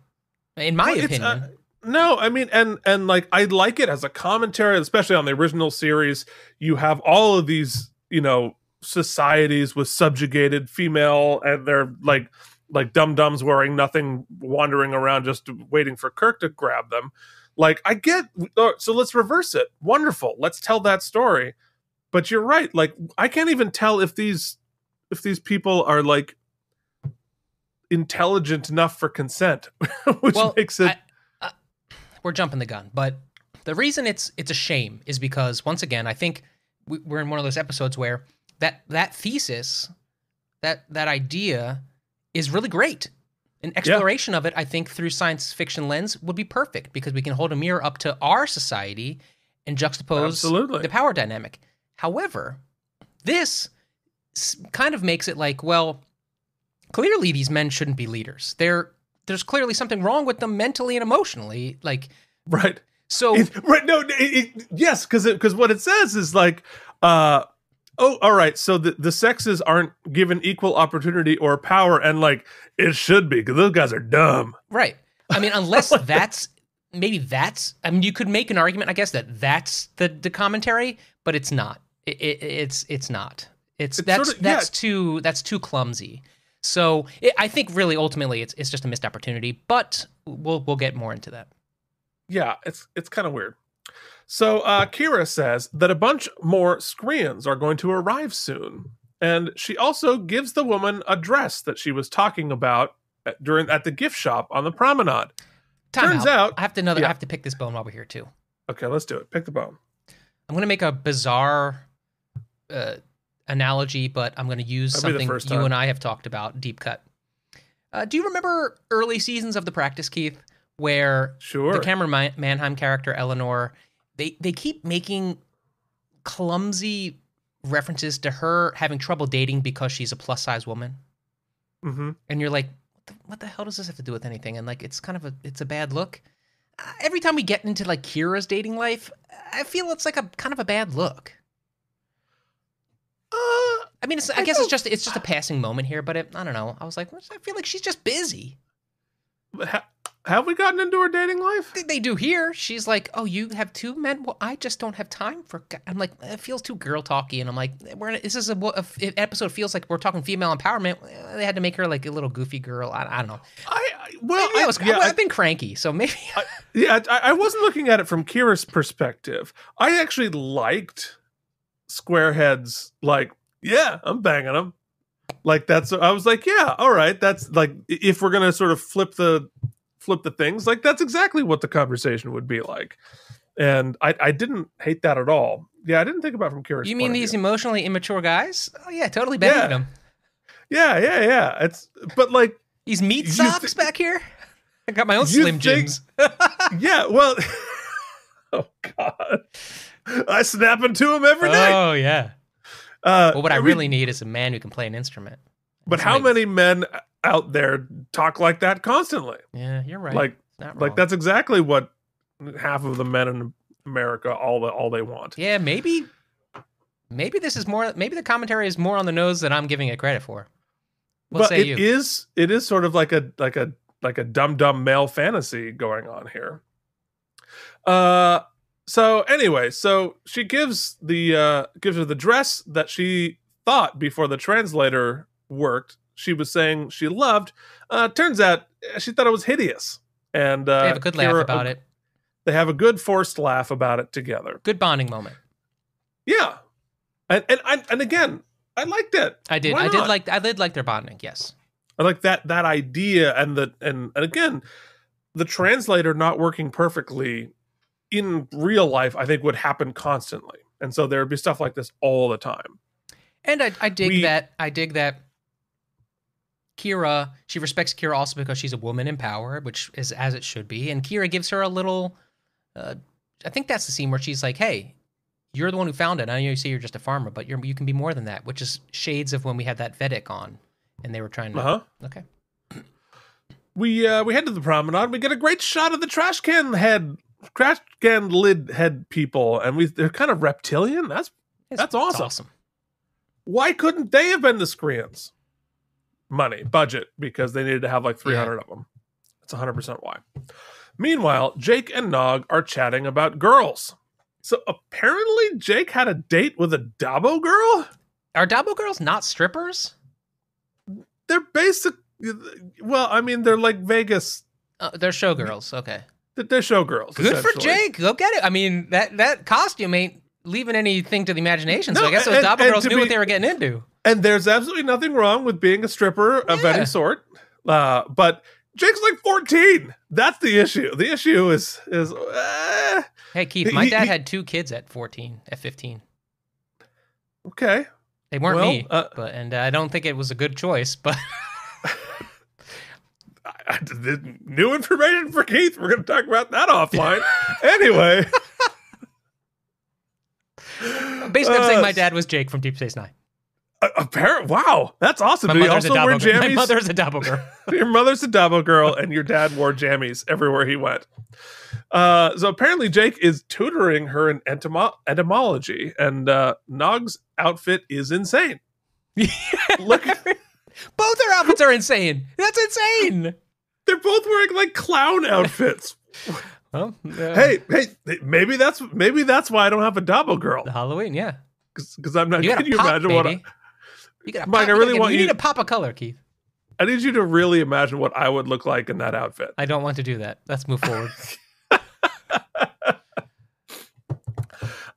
[SPEAKER 2] In my
[SPEAKER 1] Well, it's,
[SPEAKER 2] opinion,
[SPEAKER 1] uh, no, I mean, and and like I like it as a commentary, especially on the original series. You have all of these, you know, societies with subjugated female, and they're like like dum dums wearing nothing, wandering around just waiting for Kirk to grab them. Like I get, uh, so let's reverse it. Wonderful, let's tell that story. But you're right. Like I can't even tell if these if these people are like intelligent enough for consent, which
[SPEAKER 2] Well,
[SPEAKER 1] makes it.
[SPEAKER 2] I- we're jumping the gun, but the reason it's it's a shame is because once again, I think we- we're in one of those episodes where that that thesis, that that idea, is really great. An exploration of it, I think, through science fiction lens would be perfect because we can hold a mirror up to our society and juxtapose
[SPEAKER 1] Absolutely.
[SPEAKER 2] the power dynamic. However, this kind of makes it like, well, clearly these men shouldn't be leaders. They're there's clearly something wrong with them mentally and emotionally. Like
[SPEAKER 1] right.
[SPEAKER 2] so,
[SPEAKER 1] It- right. No. It, it, yes, because because what it says is like, uh, oh, all right. So the the sexes aren't given equal opportunity or power, and like it should be because those guys are dumb.
[SPEAKER 2] right. I mean, unless that's maybe that's. I mean, you could make an argument, I guess, that that's the the commentary, but it's not. It, it, it's it's not. It's,
[SPEAKER 1] It's
[SPEAKER 2] that's
[SPEAKER 1] sorta- yeah.
[SPEAKER 2] that's too that's too clumsy. So it, I think really ultimately it's it's just a missed opportunity, but we'll we'll get more into that.
[SPEAKER 1] Yeah, it's it's kind of weird. So uh, Kira says that a bunch more Skrreeans are going to arrive soon, and she also gives the woman a dress that she was talking about at, during at the gift shop on the promenade.
[SPEAKER 2] Time
[SPEAKER 1] Turns out-
[SPEAKER 2] I have to another.
[SPEAKER 1] yeah.
[SPEAKER 2] I have to pick this bone while we're here too.
[SPEAKER 1] Okay, let's do it. Pick the bone.
[SPEAKER 2] I'm going to make a bizarre uh, analogy, but I'm going to use
[SPEAKER 1] the
[SPEAKER 2] something you and I have talked about. Deep cut. Uh, do you remember early seasons of The Practice, Keith, where
[SPEAKER 1] Sure.
[SPEAKER 2] the Camryn Ma- Manheim character Eleanor, they they keep making clumsy references to her having trouble dating because she's a plus size woman,
[SPEAKER 1] hmm
[SPEAKER 2] and you're like, what the, what the hell does this have to do with anything? And like, it's kind of a it's a bad look. Uh, Every time we get into like Kira's dating life, I feel it's like a kind of a bad look.
[SPEAKER 1] Uh,
[SPEAKER 2] I mean, it's, I,
[SPEAKER 1] I
[SPEAKER 2] guess it's just it's just a passing moment here, but it, I don't know. I was like, I feel like she's just busy.
[SPEAKER 1] but ha- have we gotten into her dating life?
[SPEAKER 2] They, they do here. She's like, oh, you have two men. Well, I just don't have time for. g-" I'm like, it feels too girl talky, and I'm like, we're in, this is a, a, a episode feels like we're talking female empowerment. They had to make her like a little goofy girl. I, I don't know.
[SPEAKER 1] I, I well,
[SPEAKER 2] I,
[SPEAKER 1] I
[SPEAKER 2] was,
[SPEAKER 1] yeah,
[SPEAKER 2] I, I've been cranky, so maybe.
[SPEAKER 1] yeah, I, I wasn't looking at it from Kira's perspective. I actually liked Squarehead's like, yeah, I'm banging them. Like that's I was like, yeah, all right, that's like if we're gonna sort of flip the flip the things, like that's exactly what the conversation would be like. And I, I didn't hate that at all. Yeah, I didn't think about it from Kira's.
[SPEAKER 2] you mean these emotionally immature guys? Oh yeah, totally banging
[SPEAKER 1] Yeah.
[SPEAKER 2] them.
[SPEAKER 1] Yeah, yeah, yeah. It's but like
[SPEAKER 2] These meat socks
[SPEAKER 1] thi-
[SPEAKER 2] back here. I got my own Slim
[SPEAKER 1] think-
[SPEAKER 2] Jims.
[SPEAKER 1] yeah, well Oh god. I snap into him every day.
[SPEAKER 2] Oh yeah.
[SPEAKER 1] Uh,
[SPEAKER 2] Well, what I
[SPEAKER 1] every-
[SPEAKER 2] really need is a man who can play an instrument.
[SPEAKER 1] But how many men out there talk like that constantly?
[SPEAKER 2] Yeah, you're right.
[SPEAKER 1] Like, like that's exactly what half of the men in America all the all they want.
[SPEAKER 2] Yeah, maybe. Maybe this is more. Maybe the commentary is more on the nose than I'm giving it credit for. What
[SPEAKER 1] but
[SPEAKER 2] say
[SPEAKER 1] it
[SPEAKER 2] you?
[SPEAKER 1] is it is sort of like a like a like a dumb dumb male fantasy going on here. Uh so anyway, so she gives the uh gives her the dress that she thought before the translator worked. She was saying she loved. Uh turns out uh, she thought it was hideous. And uh
[SPEAKER 2] they have a good laugh about it.
[SPEAKER 1] They have a good forced laugh about it together.
[SPEAKER 2] Good bonding moment.
[SPEAKER 1] Yeah. And and and, and again, I liked it.
[SPEAKER 2] I did.
[SPEAKER 1] Why
[SPEAKER 2] I did
[SPEAKER 1] not?
[SPEAKER 2] like. I did like their bonding. Yes.
[SPEAKER 1] I like that that idea and the and, and again, the translator not working perfectly in real life, I think would happen constantly. And so there would be stuff like this all the time.
[SPEAKER 2] And I, I dig
[SPEAKER 1] We-
[SPEAKER 2] that. I dig that. Kira, she respects Kira also because she's a woman in power, which is as it should be. And Kira gives her a little. Uh, I think that's the scene where she's like, "Hey, you're the one who found it. I know you say you're just a farmer, but you're you can be more than that." Which is shades of when we had that Vedek on, and they were trying to.
[SPEAKER 1] Uh-huh.
[SPEAKER 2] Okay.
[SPEAKER 1] we uh, we head to the promenade. We get a great shot of the trash can head, trash can lid head people, and we they're kind of reptilian. That's
[SPEAKER 2] It's-
[SPEAKER 1] That's awesome.
[SPEAKER 2] awesome.
[SPEAKER 1] why couldn't they have been the Skrreeans? Money budget because they needed to have like three hundred of them. That's one hundred percent why. Meanwhile, Jake and Nog are chatting about girls. So apparently, Jake had a date with a Dabo girl.
[SPEAKER 2] Are Dabo girls not strippers?
[SPEAKER 1] They're basic. Well, I mean, they're like Vegas.
[SPEAKER 2] Uh, they're showgirls. Okay.
[SPEAKER 1] They're showgirls.
[SPEAKER 2] Good for. Jake. Go get it. I mean, that that costume ain't leaving anything to the imagination. so
[SPEAKER 1] No,
[SPEAKER 2] I guess those
[SPEAKER 1] and- and
[SPEAKER 2] girls knew
[SPEAKER 1] be-
[SPEAKER 2] what they were getting into.
[SPEAKER 1] And there's absolutely nothing wrong with being a stripper of any sort. Uh, but Jake's like 14. That's the issue. The issue is is eh,
[SPEAKER 2] Hey Keith, my
[SPEAKER 1] he-
[SPEAKER 2] dad
[SPEAKER 1] he-
[SPEAKER 2] had two kids at 14, at 15.
[SPEAKER 1] okay.
[SPEAKER 2] They weren't
[SPEAKER 1] Well,
[SPEAKER 2] me,
[SPEAKER 1] uh,
[SPEAKER 2] but and I don't think it was a good choice. But
[SPEAKER 1] I, new information for Keith. We're going to talk about that offline. anyway,
[SPEAKER 2] basically, I'm saying
[SPEAKER 1] Uh,
[SPEAKER 2] my dad was Jake from Deep Space Nine.
[SPEAKER 1] apparent. Wow, that's awesome.
[SPEAKER 2] My mother's a
[SPEAKER 1] also wear
[SPEAKER 2] Dabo girl. My mother's a Dabo girl.
[SPEAKER 1] your mother's a double girl, and your dad wore jammies everywhere he went. Uh, so apparently, Jake is tutoring her in entomo- entomology, and uh, Nog's outfit is insane. Look,
[SPEAKER 2] Both their outfits are insane. That's insane.
[SPEAKER 1] they're both wearing like clown outfits.
[SPEAKER 2] Well, uh,
[SPEAKER 1] hey, hey, maybe that's maybe that's why I don't have a Dabo girl The
[SPEAKER 2] Halloween, yeah.
[SPEAKER 1] because I'm not.
[SPEAKER 2] You got
[SPEAKER 1] Can you
[SPEAKER 2] pop,
[SPEAKER 1] imagine
[SPEAKER 2] baby.
[SPEAKER 1] what? I,
[SPEAKER 2] you got to
[SPEAKER 1] Mike, I really want
[SPEAKER 2] you
[SPEAKER 1] you-
[SPEAKER 2] need to pop a color, Keith.
[SPEAKER 1] I need you to really imagine what I would look like in that outfit.
[SPEAKER 2] I don't want to do that. Let's move forward.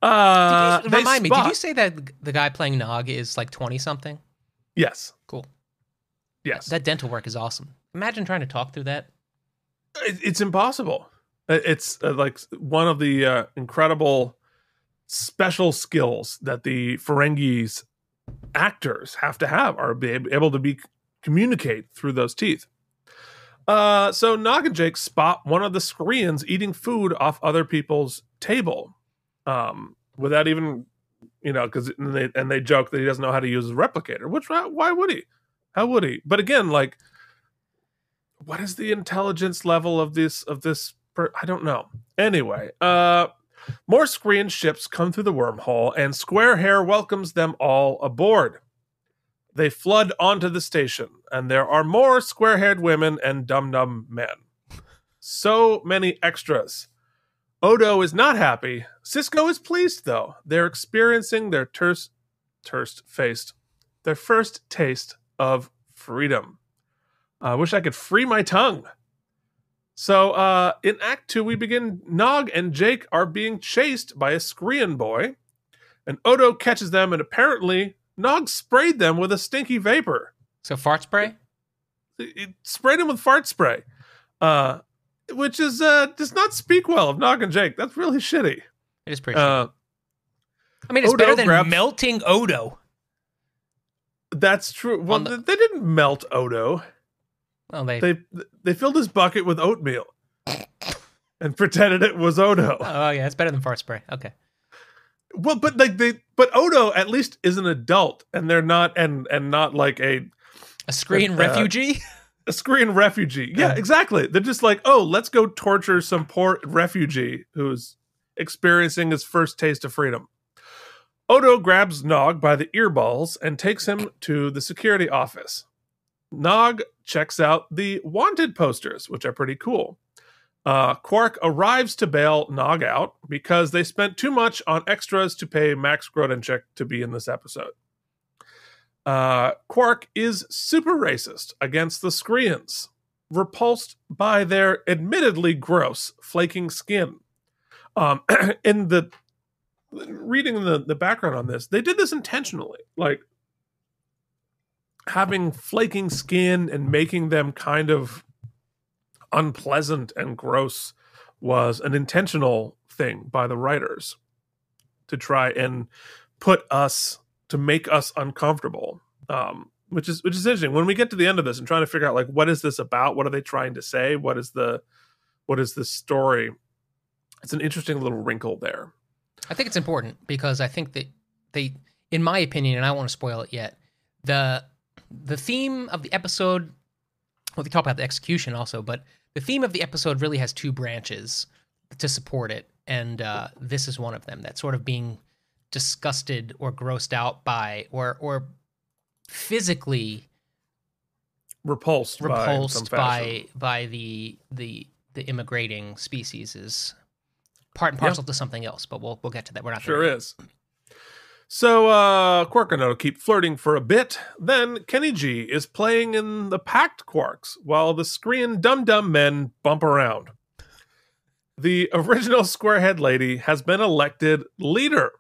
[SPEAKER 1] Uh,
[SPEAKER 2] did you,
[SPEAKER 1] they
[SPEAKER 2] remind me, did you say that the guy playing Nog is like 20 something?
[SPEAKER 1] Yes.
[SPEAKER 2] Cool.
[SPEAKER 1] Yes.
[SPEAKER 2] That dental work is awesome. Imagine trying to talk through that.
[SPEAKER 1] It's impossible. It's uh, like one of the uh, incredible special skills that the Ferengis actors have to have are be able to be communicate through those teeth. Uh, so Nog and Jake spot one of the Skrreeans eating food off other people's table, um, without even, you know, because and they and they joke that he doesn't know how to use a replicator. Which why would he? How would he? But again, like what is the intelligence level of this of this per- i don't know. Anyway uh more Skrreean ships come through the wormhole and square hair welcomes them all aboard. They flood onto the station and there are more square-haired women and dum-dum men. So many extras. Odo is not happy. Sisko is pleased though. They're experiencing their terse terse faced their first taste of freedom I wish I could free my tongue. So, uh, in Act Two, we begin. Nog and Jake are being chased by a Skrreean boy, and Odo catches them, and apparently Nog sprayed them with a stinky vapor.
[SPEAKER 2] So fart spray?
[SPEAKER 1] It, it sprayed him with fart spray, uh, which is uh, does not speak well of Nog and Jake. That's really shitty.
[SPEAKER 2] It is pretty. shitty.
[SPEAKER 1] Uh,
[SPEAKER 2] I mean, it's
[SPEAKER 1] Odo
[SPEAKER 2] better than
[SPEAKER 1] grabs-
[SPEAKER 2] melting Odo.
[SPEAKER 1] That's true. Well,
[SPEAKER 2] the-
[SPEAKER 1] they didn't melt Odo.
[SPEAKER 2] Well, they.
[SPEAKER 1] They they filled his bucket with oatmeal and pretended it was Odo.
[SPEAKER 2] oh yeah, it's better than fart spray. Okay.
[SPEAKER 1] Well, but like they, but Odo at least is an adult, and they're not, and and not like a
[SPEAKER 2] A Skrreean
[SPEAKER 1] Uh,
[SPEAKER 2] refugee.
[SPEAKER 1] a Skrreean refugee. Yeah,
[SPEAKER 2] Yeah.
[SPEAKER 1] exactly. They're just like, oh, let's go torture some poor refugee who's experiencing his first taste of freedom. Odo grabs Nog by the earballs and takes him to the security office. Nog checks out the wanted posters, which are pretty cool. Uh, Quark arrives to bail Nog out because they spent too much on extras to pay Max Grodenchik to be in this episode. Uh, Quark is super racist against the Skrreeans, repulsed by their admittedly gross flaking skin. Um, in the reading the, the background on this, they did this intentionally, like having flaking skin and making them kind of unpleasant and gross was an intentional thing by the writers to try and put us to make us uncomfortable um which is which is interesting. When we get to the end of this and trying to figure out like what is this about? What are they trying to say? What is the what is the story? It's an interesting little wrinkle there
[SPEAKER 2] I think it's important because I think that they, in my opinion, and I don't want to spoil it yet, the the theme of the episode well, they talk about the execution also, but the theme of the episode really has two branches to support it, and uh, this is one of them. That sort of being disgusted or grossed out by, or or physically
[SPEAKER 1] repulsed,
[SPEAKER 2] repulsed
[SPEAKER 1] by,
[SPEAKER 2] by by, the the the immigrating species is part and parcel to something else. But we'll we'll get to that. We're not
[SPEAKER 1] Sure
[SPEAKER 2] there
[SPEAKER 1] is. So uh Quark and Odo keep flirting for a bit. Then Kenny G is playing in the packed Quark's while the Skrreean dum dum men bump around. The original squarehead lady has been elected leader.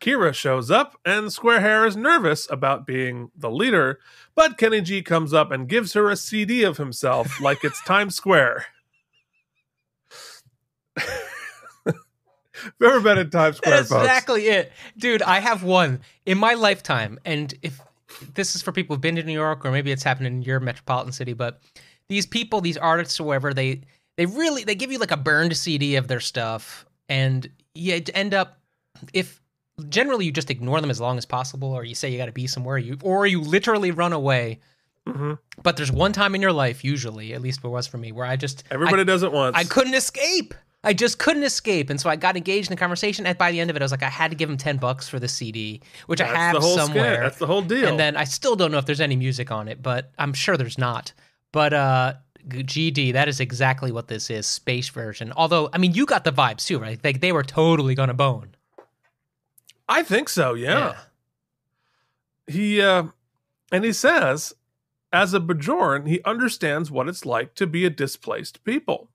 [SPEAKER 1] Kira shows up and Squarehair is nervous about being the leader, but Kenny G comes up and gives her a CD of himself like it's Times Square. Ever been in Times Square,
[SPEAKER 2] That's
[SPEAKER 1] folks?
[SPEAKER 2] exactly it, dude. I have one in my lifetime, and if this is for people who've been to New York, or maybe it's happened in your metropolitan city, but these people, these artists, or whatever, they they really they give you like a burned CD of their stuff, and you end up if generally you just ignore them as long as possible, or you say you got to be somewhere, you or you literally run away.
[SPEAKER 1] Mhm.
[SPEAKER 2] But there's one time in your life, usually, at least it was for me, where I just I
[SPEAKER 1] Everybody does it once.
[SPEAKER 2] I couldn't escape. I just couldn't escape, and so I got engaged in the conversation. And by the end of it, I was like, I had to give him ten bucks for the CD, which I have
[SPEAKER 1] the whole skit.
[SPEAKER 2] somewhere.
[SPEAKER 1] That's the whole deal.
[SPEAKER 2] And then I still don't know if there's any music on it, but I'm sure there's not. But uh, GD, that is exactly what this is, space version. Although, I mean, you got the vibes too, right? Like they were totally gonna bone.
[SPEAKER 1] I think so, yeah. He uh and he says as a Bajoran, he understands what it's like to be a displaced people.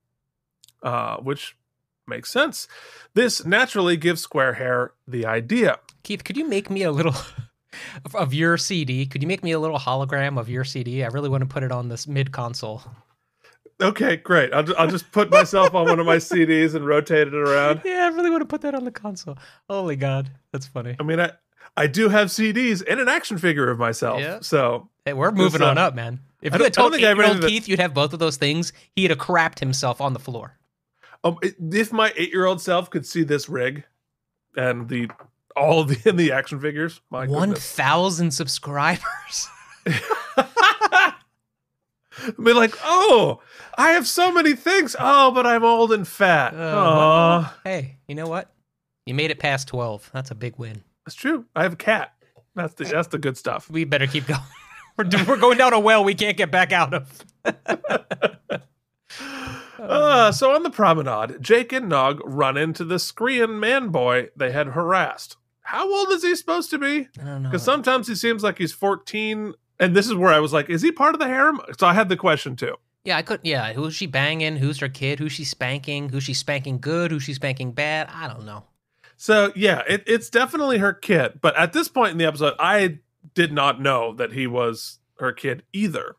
[SPEAKER 1] Uh which makes sense. This naturally gives Square Hair the idea.
[SPEAKER 2] Keith, could you make me a little of- your CD? Could you make me a little hologram of your CD? I really want to put it on this mid console.
[SPEAKER 1] Okay, great. I'll, I'll just put myself on one of my CDs and rotate it around.
[SPEAKER 2] Yeah, I really want to put that on the console. Holy God, that's funny.
[SPEAKER 1] I mean, I I do have CDs and an action figure of myself.
[SPEAKER 2] Yeah.
[SPEAKER 1] So
[SPEAKER 2] Hey, we're moving
[SPEAKER 1] uh,
[SPEAKER 2] on up, man. If you had told
[SPEAKER 1] think I
[SPEAKER 2] eight-year-old
[SPEAKER 1] anything that-
[SPEAKER 2] Keith you'd have both of those things, he'd have crapped himself on the floor.
[SPEAKER 1] Um, if my eight-year-old self could see this rig and the all the in the action figures, my
[SPEAKER 2] thousand subscribers.
[SPEAKER 1] be like, oh, I have so many things. Oh, but I'm old and fat.
[SPEAKER 2] Uh, hey, you know what? You made it past twelve. That's a big win.
[SPEAKER 1] that's true. I have a cat. That's the that's the good stuff.
[SPEAKER 2] We better keep going. we're, we're going down a well we can't get back out of.
[SPEAKER 1] Uh, so on the promenade, Jake and Nog run into the Skrreean man boy they had harassed. How old is he supposed to be?
[SPEAKER 2] I don't know.
[SPEAKER 1] Because sometimes he seems like he's 14. And this is where I was like, is he part of the harem? So I had the question too.
[SPEAKER 2] Yeah, I could. Yeah, who's she banging? Who's her kid? Who's she spanking? Who's she spanking good? Who's she spanking bad? I don't know.
[SPEAKER 1] So yeah, it, it's definitely her kid. But at this point in the episode, I did not know that he was her kid either.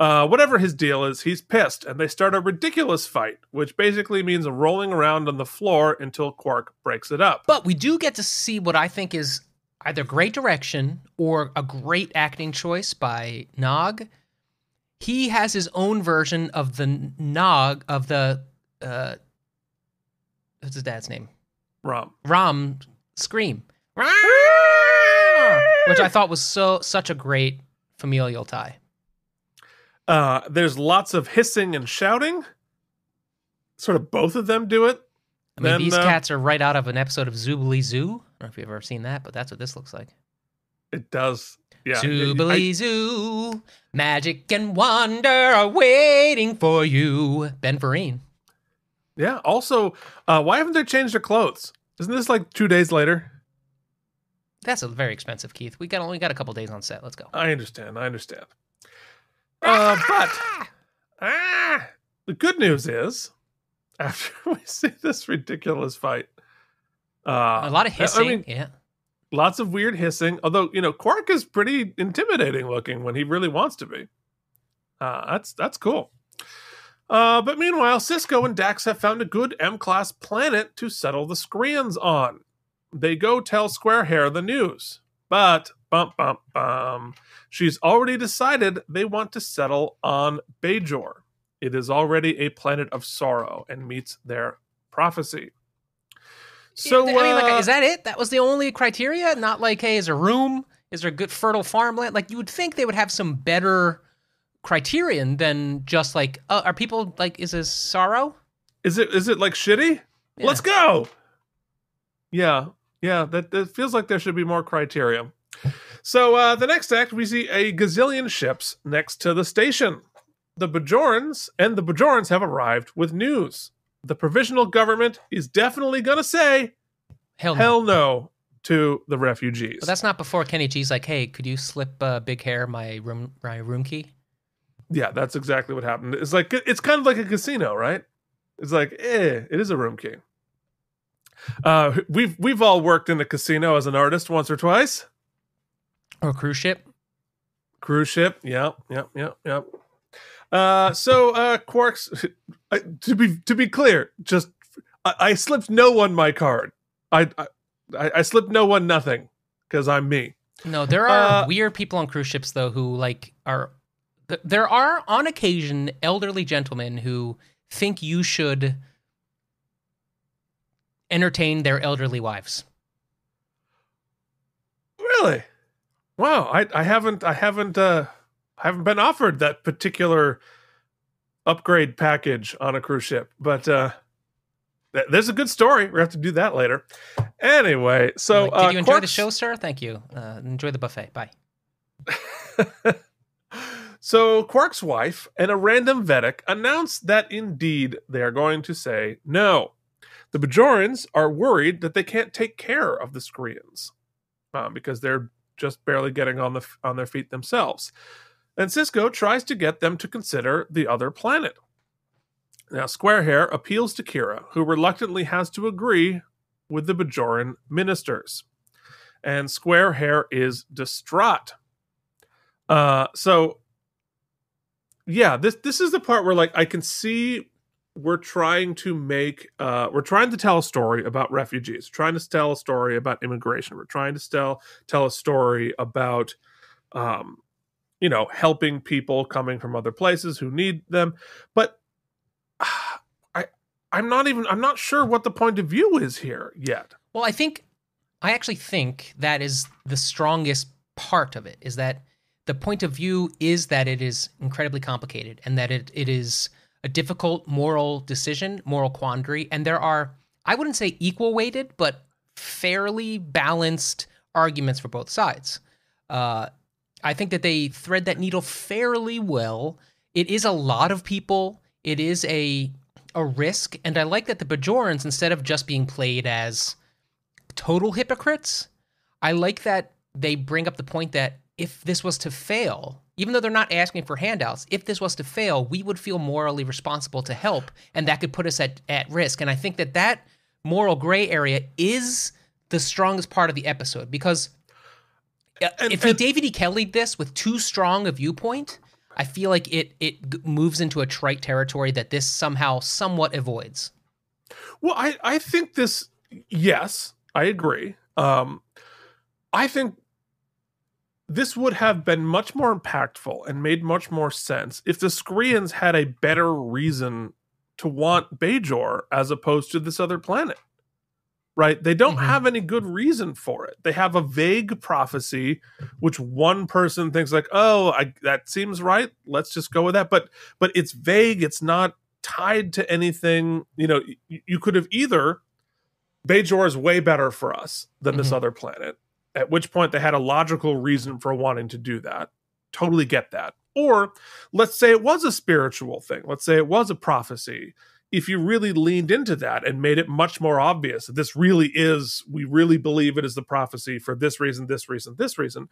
[SPEAKER 1] Uh, whatever his deal is, he's pissed, and they start a ridiculous fight, which basically means rolling around on the floor until Quark breaks it up.
[SPEAKER 2] But we do get to see what I think is either great direction or a great acting choice by Nog. He has his own version of the Nog of the uh what's his dad's name?
[SPEAKER 1] Rom.
[SPEAKER 2] Rom scream. Which I thought was so such a great familial tie.
[SPEAKER 1] Uh, there's lots of hissing and shouting. Sort of both of them do it.
[SPEAKER 2] I mean,
[SPEAKER 1] Then,
[SPEAKER 2] these
[SPEAKER 1] uh,
[SPEAKER 2] cats are right out of an episode of Zoobilee Zoo. I don't know if you've ever seen that, but that's what this looks like.
[SPEAKER 1] It does. Yeah.
[SPEAKER 2] Zoobilee Zoo, magic and wonder are waiting for you. Ben Vereen.
[SPEAKER 1] Yeah. Also, uh, why haven't they changed their clothes? Isn't this like two days later?
[SPEAKER 2] That's a very expensive, Keith. We got only got a couple days on set. Let's go.
[SPEAKER 1] I understand. I understand. Uh, but ah, the good news is, after we see this ridiculous fight, uh,
[SPEAKER 2] a lot of hissing.
[SPEAKER 1] I mean,
[SPEAKER 2] yeah.
[SPEAKER 1] lots of weird hissing. Although you know, Quark is pretty intimidating looking when he really wants to be. Uh, that's that's cool. Uh, but meanwhile, Sisko and Dax have found a good M-class planet to settle the Skrreeans on. They go tell Squarehair the news, but bum bum bum, she's already decided they want to settle on Bajor. It is already a planet of sorrow and meets their prophecy. So
[SPEAKER 2] I mean, like,
[SPEAKER 1] uh,
[SPEAKER 2] is that it? That was the only criteria? Not like, hey, is there room? Is there good fertile farmland? Like, you would think they would have some better criterion than just like, uh, are people like, is this sorrow?
[SPEAKER 1] Is it is it like shitty?
[SPEAKER 2] Yeah.
[SPEAKER 1] Let's go. Yeah, yeah. That, that feels like there should be more criteria. So uh, the next act, we see a gazillion ships next to the station. The Bajorans and the Bajorans have arrived with news. The provisional government is definitely going to say
[SPEAKER 2] Hell no.
[SPEAKER 1] hell no to the refugees.
[SPEAKER 2] But that's not before Kenny G's like, hey, could you slip uh, Big Hair my room my room key?
[SPEAKER 1] yeah, that's exactly what happened. It's like it's kind of like a casino, right? It's like, eh, it is a room key. Uh, we've we've all worked in a casino as an artist once or twice.
[SPEAKER 2] Or a cruise ship?
[SPEAKER 1] Cruise ship, yep, yep, yep, yep. Uh, so uh, Quarks, to be to be clear, just I, I slipped no one my card. I I, I slipped no one nothing because I'm me.
[SPEAKER 2] No, there are
[SPEAKER 1] Uh,
[SPEAKER 2] weird people on cruise ships though who like are. th- There are on occasion elderly gentlemen who think you should entertain their elderly wives.
[SPEAKER 1] Really? Wow, I I haven't I haven't uh I haven't been offered that particular upgrade package on a cruise ship, but uh th- there's a good story. We have to do that later. Anyway, so
[SPEAKER 2] Like, did
[SPEAKER 1] uh,
[SPEAKER 2] you enjoy the show, sir? Thank you. Uh, enjoy the buffet. Bye.
[SPEAKER 1] so Quark's wife and a random Vedek announced that indeed they are going to say no. The Bajorans are worried that they can't take care of the Skrreeans uh, because they're just barely getting on the on their feet themselves. And Sisko tries to get them to consider the other planet. Now, Squarehair appeals to Kira, who reluctantly has to agree with the Bajoran ministers. And Squarehair is distraught. Uh, so yeah, this this is the part where like I can see we're trying to make uh we're trying to tell a story about refugees, trying to tell a story about immigration. We're trying to tell tell a story about um you know, helping people coming from other places who need them. But I I'm not even I'm not sure what the point of view is here yet.
[SPEAKER 2] Well, I think I actually think that is the strongest part of it is that the point of view is that it is incredibly complicated and that it, it is a difficult moral decision, moral quandary, and there are I wouldn't say equal weighted, but fairly balanced arguments for both sides. Uh, I think that they thread that needle fairly well. It is a lot of people. It is a a risk, and I like that the Bajorans, instead of just being played as total hypocrites, I like that they bring up the point that if this was to fail, even though they're not asking for handouts, if this was to fail, we would feel morally responsible to help, and that could put us at, at risk. And I think that that moral gray area is the strongest part of the episode because uh,
[SPEAKER 1] And-
[SPEAKER 2] if
[SPEAKER 1] and-
[SPEAKER 2] David E. Kelley this with too strong a viewpoint, I feel like it it moves into a trite territory that this somehow somewhat avoids.
[SPEAKER 1] Well, I I think this yes, I agree. Um I think this would have been much more impactful and made much more sense if the Skrreeans had a better reason to want Bajor as opposed to this other planet. Right? They don't
[SPEAKER 2] Mhm.
[SPEAKER 1] have any good reason for it. They have a vague prophecy which one person thinks like, "Oh, I, that seems right. Let's just go with that." But but it's vague. It's not tied to anything. You know, y- you could have either Bajor is way better for us than this
[SPEAKER 2] Mhm.
[SPEAKER 1] other planet. At which point they had a logical reason for wanting to do that. Totally get that. Or let's say it was a spiritual thing. Let's say it was a prophecy. If you really leaned into that and made it much more obvious that this really is, we really believe it is the prophecy for this reason, this reason, this reason.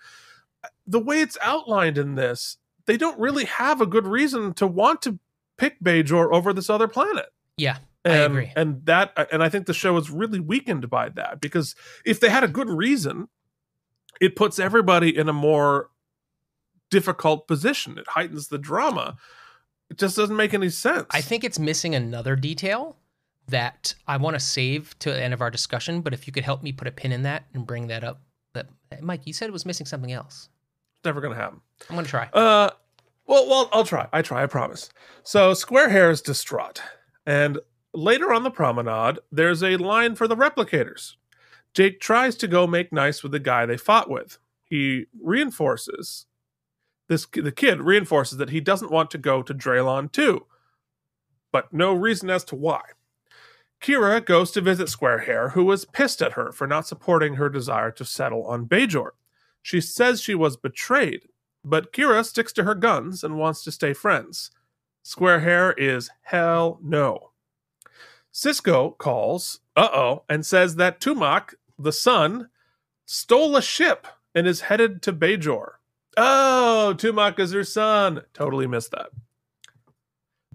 [SPEAKER 1] The way it's outlined in this, they don't really have a good reason to want to pick Bajor over this other planet.
[SPEAKER 2] Yeah, I
[SPEAKER 1] And,
[SPEAKER 2] agree.
[SPEAKER 1] And that, and I think the show is really weakened by that because if they had a good reason, it puts everybody in a more difficult position. It heightens the drama. It just doesn't make any sense.
[SPEAKER 2] I think it's missing another detail that I want to save to the end of our discussion. But if you could help me put a pin in that and bring that up, that Mike, you said it was missing something else.
[SPEAKER 1] it's never going to happen.
[SPEAKER 2] I'm gonna try.
[SPEAKER 1] Uh, well, well, I'll try. I try. I promise. So Square Hair is distraught, and later on the promenade, there's a line for the replicators. Jake tries to go make nice with the guy they fought with. He reinforces this the kid reinforces that he doesn't want to go to Draylon II, but no reason as to why. Kira goes to visit Squarehair, who was pissed at her for not supporting her desire to settle on Bajor. She says she was betrayed, but Kira sticks to her guns and wants to stay friends. Squarehair is hell no. Sisko calls, uh oh, and says that Tumak, the son, stole a ship and is headed to Bajor. Oh, Tumak is her son. Totally missed that.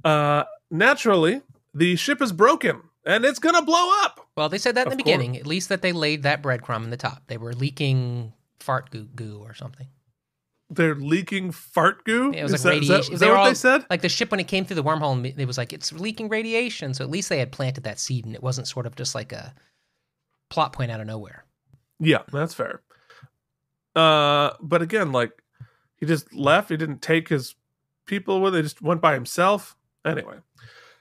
[SPEAKER 1] Uh, naturally, the ship is broken and it's gonna blow up.
[SPEAKER 2] Well, they said that in
[SPEAKER 1] Of
[SPEAKER 2] the beginning. At least that they laid that breadcrumb in the top. They were leaking fart goo, goo or something.
[SPEAKER 1] They're leaking fart goo.
[SPEAKER 2] Yeah, It was
[SPEAKER 1] is
[SPEAKER 2] like
[SPEAKER 1] that-
[SPEAKER 2] radiation.
[SPEAKER 1] is
[SPEAKER 2] they
[SPEAKER 1] that what
[SPEAKER 2] all-
[SPEAKER 1] they said?
[SPEAKER 2] Like the ship when it came through the wormhole, it was like it's leaking radiation. So at least they had planted that seed, and it wasn't sort of just like a plot point out of nowhere.
[SPEAKER 1] Yeah, that's fair. Uh, but again, like he just left. He didn't take his people with. He just went by himself. Anyway,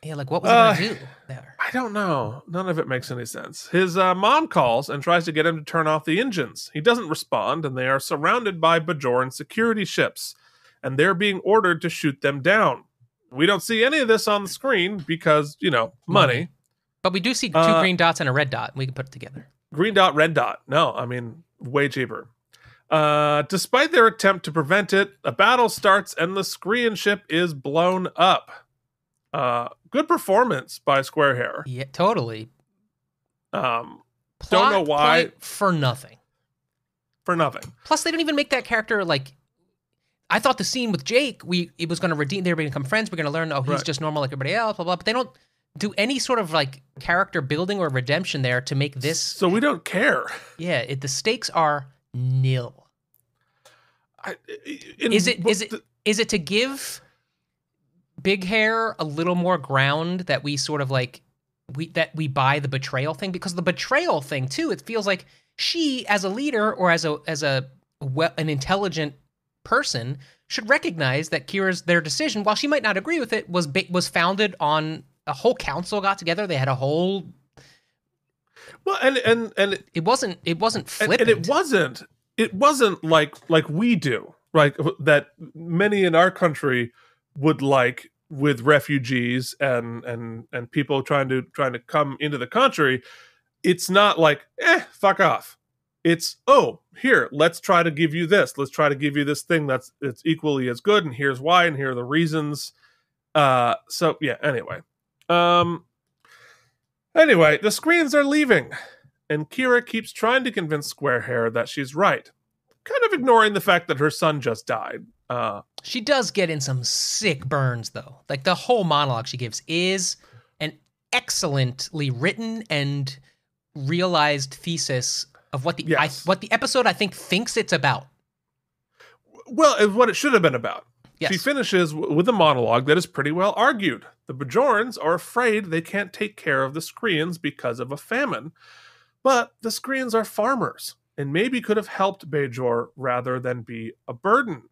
[SPEAKER 2] Yeah, like what was
[SPEAKER 1] Uh,
[SPEAKER 2] he gonna do there?
[SPEAKER 1] I don't know. None of it makes any sense. His uh, mom calls and tries to get him to turn off the engines. He doesn't respond, and they are surrounded by Bajoran security ships, and they're being ordered to shoot them down. We don't see any of this on the screen because you know money.
[SPEAKER 2] Money. But we do see two
[SPEAKER 1] Uh,
[SPEAKER 2] green dots and a red dot. We can put it together.
[SPEAKER 1] Green dot, red dot. No, I mean, way cheaper. Uh, despite their attempt to prevent it, a battle starts and the Skrreean ship is blown up. Uh, good performance by Squarehair.
[SPEAKER 2] Yeah, totally.
[SPEAKER 1] Um,
[SPEAKER 2] Plot don't
[SPEAKER 1] know why-
[SPEAKER 2] for nothing.
[SPEAKER 1] for nothing.
[SPEAKER 2] Plus, they don't even make that character like. I thought the scene with Jake, we it was going to redeem. They were going to become friends. We're going to learn. Oh, he's
[SPEAKER 1] Right.
[SPEAKER 2] just normal like everybody else. Blah blah. But they don't do any sort of like character building or redemption there to make this.
[SPEAKER 1] So we don't care.
[SPEAKER 2] Yeah, it, the stakes are nil.
[SPEAKER 1] I, in-
[SPEAKER 2] Is it?
[SPEAKER 1] but
[SPEAKER 2] it?
[SPEAKER 1] the-
[SPEAKER 2] Is it to give Big Hair a little more ground that we sort of like we that we buy the betrayal thing because the betrayal thing too. It feels like she, as a leader or as a as a well, an intelligent person, should recognize that Kira's their decision, while she might not agree with it, was ba- was founded on a whole council got together. They had a whole.
[SPEAKER 1] well, and and and it,
[SPEAKER 2] It wasn't. It wasn't
[SPEAKER 1] and,
[SPEAKER 2] flippant.
[SPEAKER 1] and it wasn't. It wasn't like like we do, right that. Many in our country would like with refugees and and and people trying to trying to come into the country. It's not like eh, fuck off. It's oh here, let's try to give you this. Let's try to give you this thing that's it's equally as good, and here's why, and here are the reasons. Uh, so yeah. Anyway, um, anyway, the Skrreeans are leaving and Kira keeps trying to convince Squarehair that she's right, kind of ignoring the fact that her son just died. Uh,
[SPEAKER 2] She does get in some sick burns, though. Like the whole monologue she gives is an excellently written and realized thesis of what the
[SPEAKER 1] Yes.
[SPEAKER 2] I, what the episode I think thinks it's about.
[SPEAKER 1] well, it's what it should have been about.
[SPEAKER 2] Yes.
[SPEAKER 1] She finishes with a monologue that is pretty well argued. The Bajorans are afraid they can't take care of the Skrreeans because of a famine, but the Skrreeans are farmers and maybe could have helped Bajor rather than be a burden.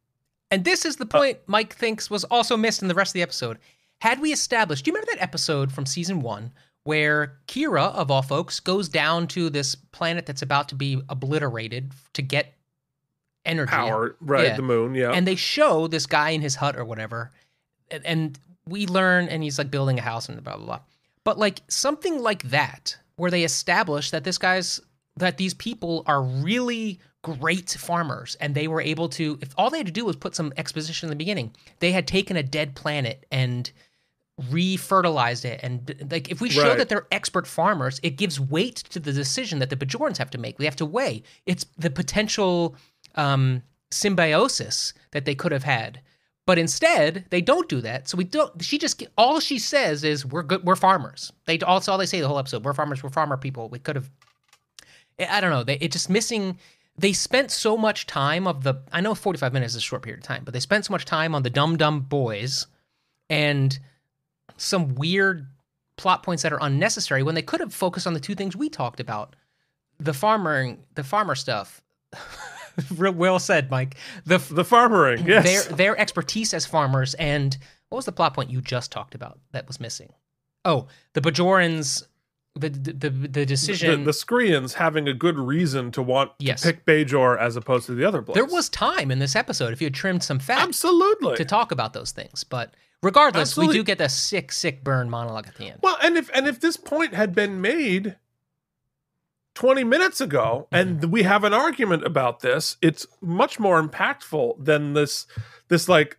[SPEAKER 2] And this is the uh, point Mike thinks was also missed in the rest of the episode. Had we established, do you remember that episode from season one where Kira, of all folks, goes down to this planet that's about to be obliterated to get energy?
[SPEAKER 1] Power, right?
[SPEAKER 2] Yeah.
[SPEAKER 1] The moon, yeah.
[SPEAKER 2] and they show this guy in his hut or whatever and, and we learn and he's like building a house and blah blah blah but like something like that where they establish that this guy's that these people are really great farmers and they were able to if all they had to do was put some exposition in the beginning they had taken a dead planet and re-fertilized it and like if we show
[SPEAKER 1] Right.
[SPEAKER 2] that they're expert farmers it gives weight to the decision that the bajorans have to make they have to weigh it's the potential um symbiosis that they could have had. But instead they don't do that. So we don't she just all she says is we're good we're farmers. They also all they say the whole episode we're farmers we're farmer people. We could have i don't know. They it just missing they spent so much time of the i know 45 minutes is a short period of time but they spent so much time on the dumb dumb boys and some weird plot points that are unnecessary when they could have focused on the two things we talked about the farmer the farmer stuff well said mike the
[SPEAKER 1] the farmering, yes.
[SPEAKER 2] their their expertise as farmers and what was the plot point you just talked about that was missing? Oh, the Bajorans the the the, the
[SPEAKER 1] the,
[SPEAKER 2] decision.
[SPEAKER 1] the Skrreeans having a good reason to want
[SPEAKER 2] Yes.
[SPEAKER 1] to pick Bajor as opposed to the other blades.
[SPEAKER 2] there was time in this episode if you had trimmed some fat
[SPEAKER 1] absolutely
[SPEAKER 2] to talk about those things, but regardless, we do get the sick, sick burn monologue at the end.
[SPEAKER 1] Well, and if and if this point had been made 20 minutes ago and we have an argument about this, it's much more impactful than this this like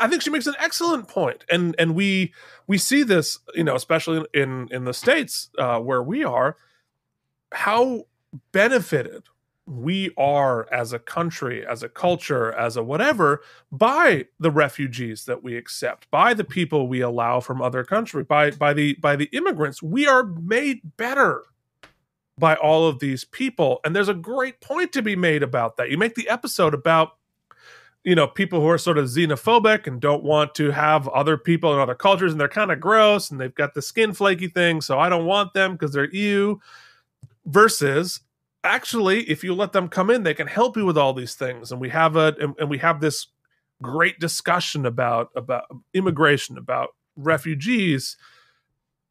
[SPEAKER 1] I think she makes an excellent. And and we we see this, you know, especially in in the states uh where we are how benefited we are as a country, as a culture, as a whatever, by the refugees that we accept, by the people we allow from other countries, by by the by the immigrants. We are made better by all of these people. And there's a great point to be made about that. You make the episode about you know people who are sort of xenophobic and don't want to have other people and other cultures and they're kind of gross and they've got the skin flaky thing so i don't want them because they're you versus actually if you let them come in they can help you with all these things and we have a and, and we have this great discussion about about immigration about refugees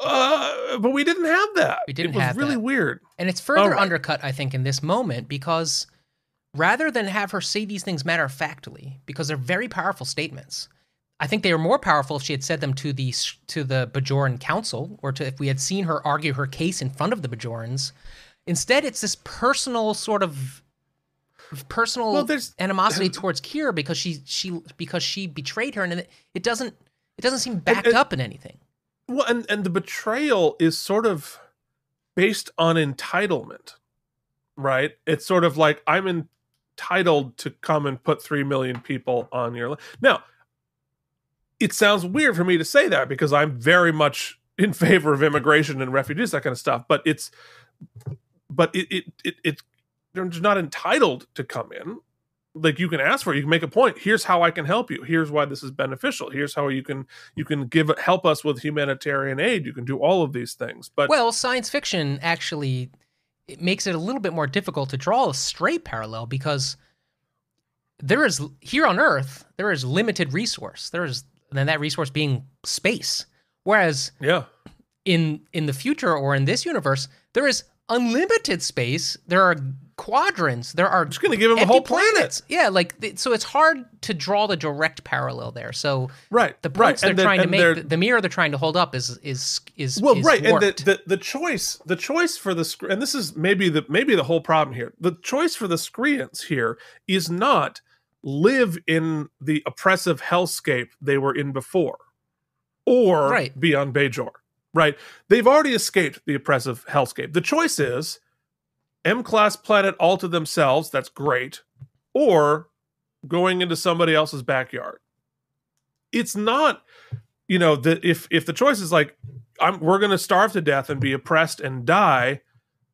[SPEAKER 1] uh, but we didn't have that
[SPEAKER 2] We didn't
[SPEAKER 1] it was
[SPEAKER 2] have
[SPEAKER 1] really
[SPEAKER 2] that.
[SPEAKER 1] weird
[SPEAKER 2] And it's further
[SPEAKER 1] Alright.
[SPEAKER 2] undercut, I think, in this moment because rather than have her say these things matter of factly, because they're very powerful statements, I think they were more powerful if she had said them to the to the Bajoran Council, or to if we had seen her argue her case in front of the Bajorans. Instead, it's this personal sort of personal
[SPEAKER 1] Well,
[SPEAKER 2] animosity towards Kira because she she because she betrayed her, and it, it doesn't it doesn't seem backed
[SPEAKER 1] and-
[SPEAKER 2] up in anything.
[SPEAKER 1] Well, and and the betrayal is sort of based on entitlement, right? It's sort of like I'm entitled to come and put three million people on your. Li- now, it sounds weird for me to say that because I'm very much in favor of immigration and refugees, that kind of stuff. But it's, but it it it, it they're not entitled to come in. Like you can ask for it, you can make a point. Here's how I can help you. Here's why this is beneficial. Here's how you can you can give help us with humanitarian aid you can do all of these things but
[SPEAKER 2] Well, science fiction actually it makes it a little bit more difficult to draw a straight parallel because there is here on Earth there is limited resource. There is and that resource being space. Whereas
[SPEAKER 1] yeah
[SPEAKER 2] in in the future or in this universe, there is unlimited space. There are quadrants. There are
[SPEAKER 1] just gonna give him a whole planet
[SPEAKER 2] planets. Yeah, like so it's hard to draw the direct parallel there. So
[SPEAKER 1] right
[SPEAKER 2] the
[SPEAKER 1] right
[SPEAKER 2] points they're
[SPEAKER 1] and then-
[SPEAKER 2] trying to make, the, the mirror they're trying to hold up is is is
[SPEAKER 1] well
[SPEAKER 2] is
[SPEAKER 1] right and the, the the choice the choice for the and this is maybe the maybe the whole problem here the choice for the Skrreeans here is not live in the oppressive hellscape they were in before or
[SPEAKER 2] Right.
[SPEAKER 1] be on Bajor right they've already escaped the oppressive hellscape the choice is M class planet all to themselves that's great or going into somebody else's backyard. It's not you know that if if the choice is like I'm we're to starve to death and be oppressed and die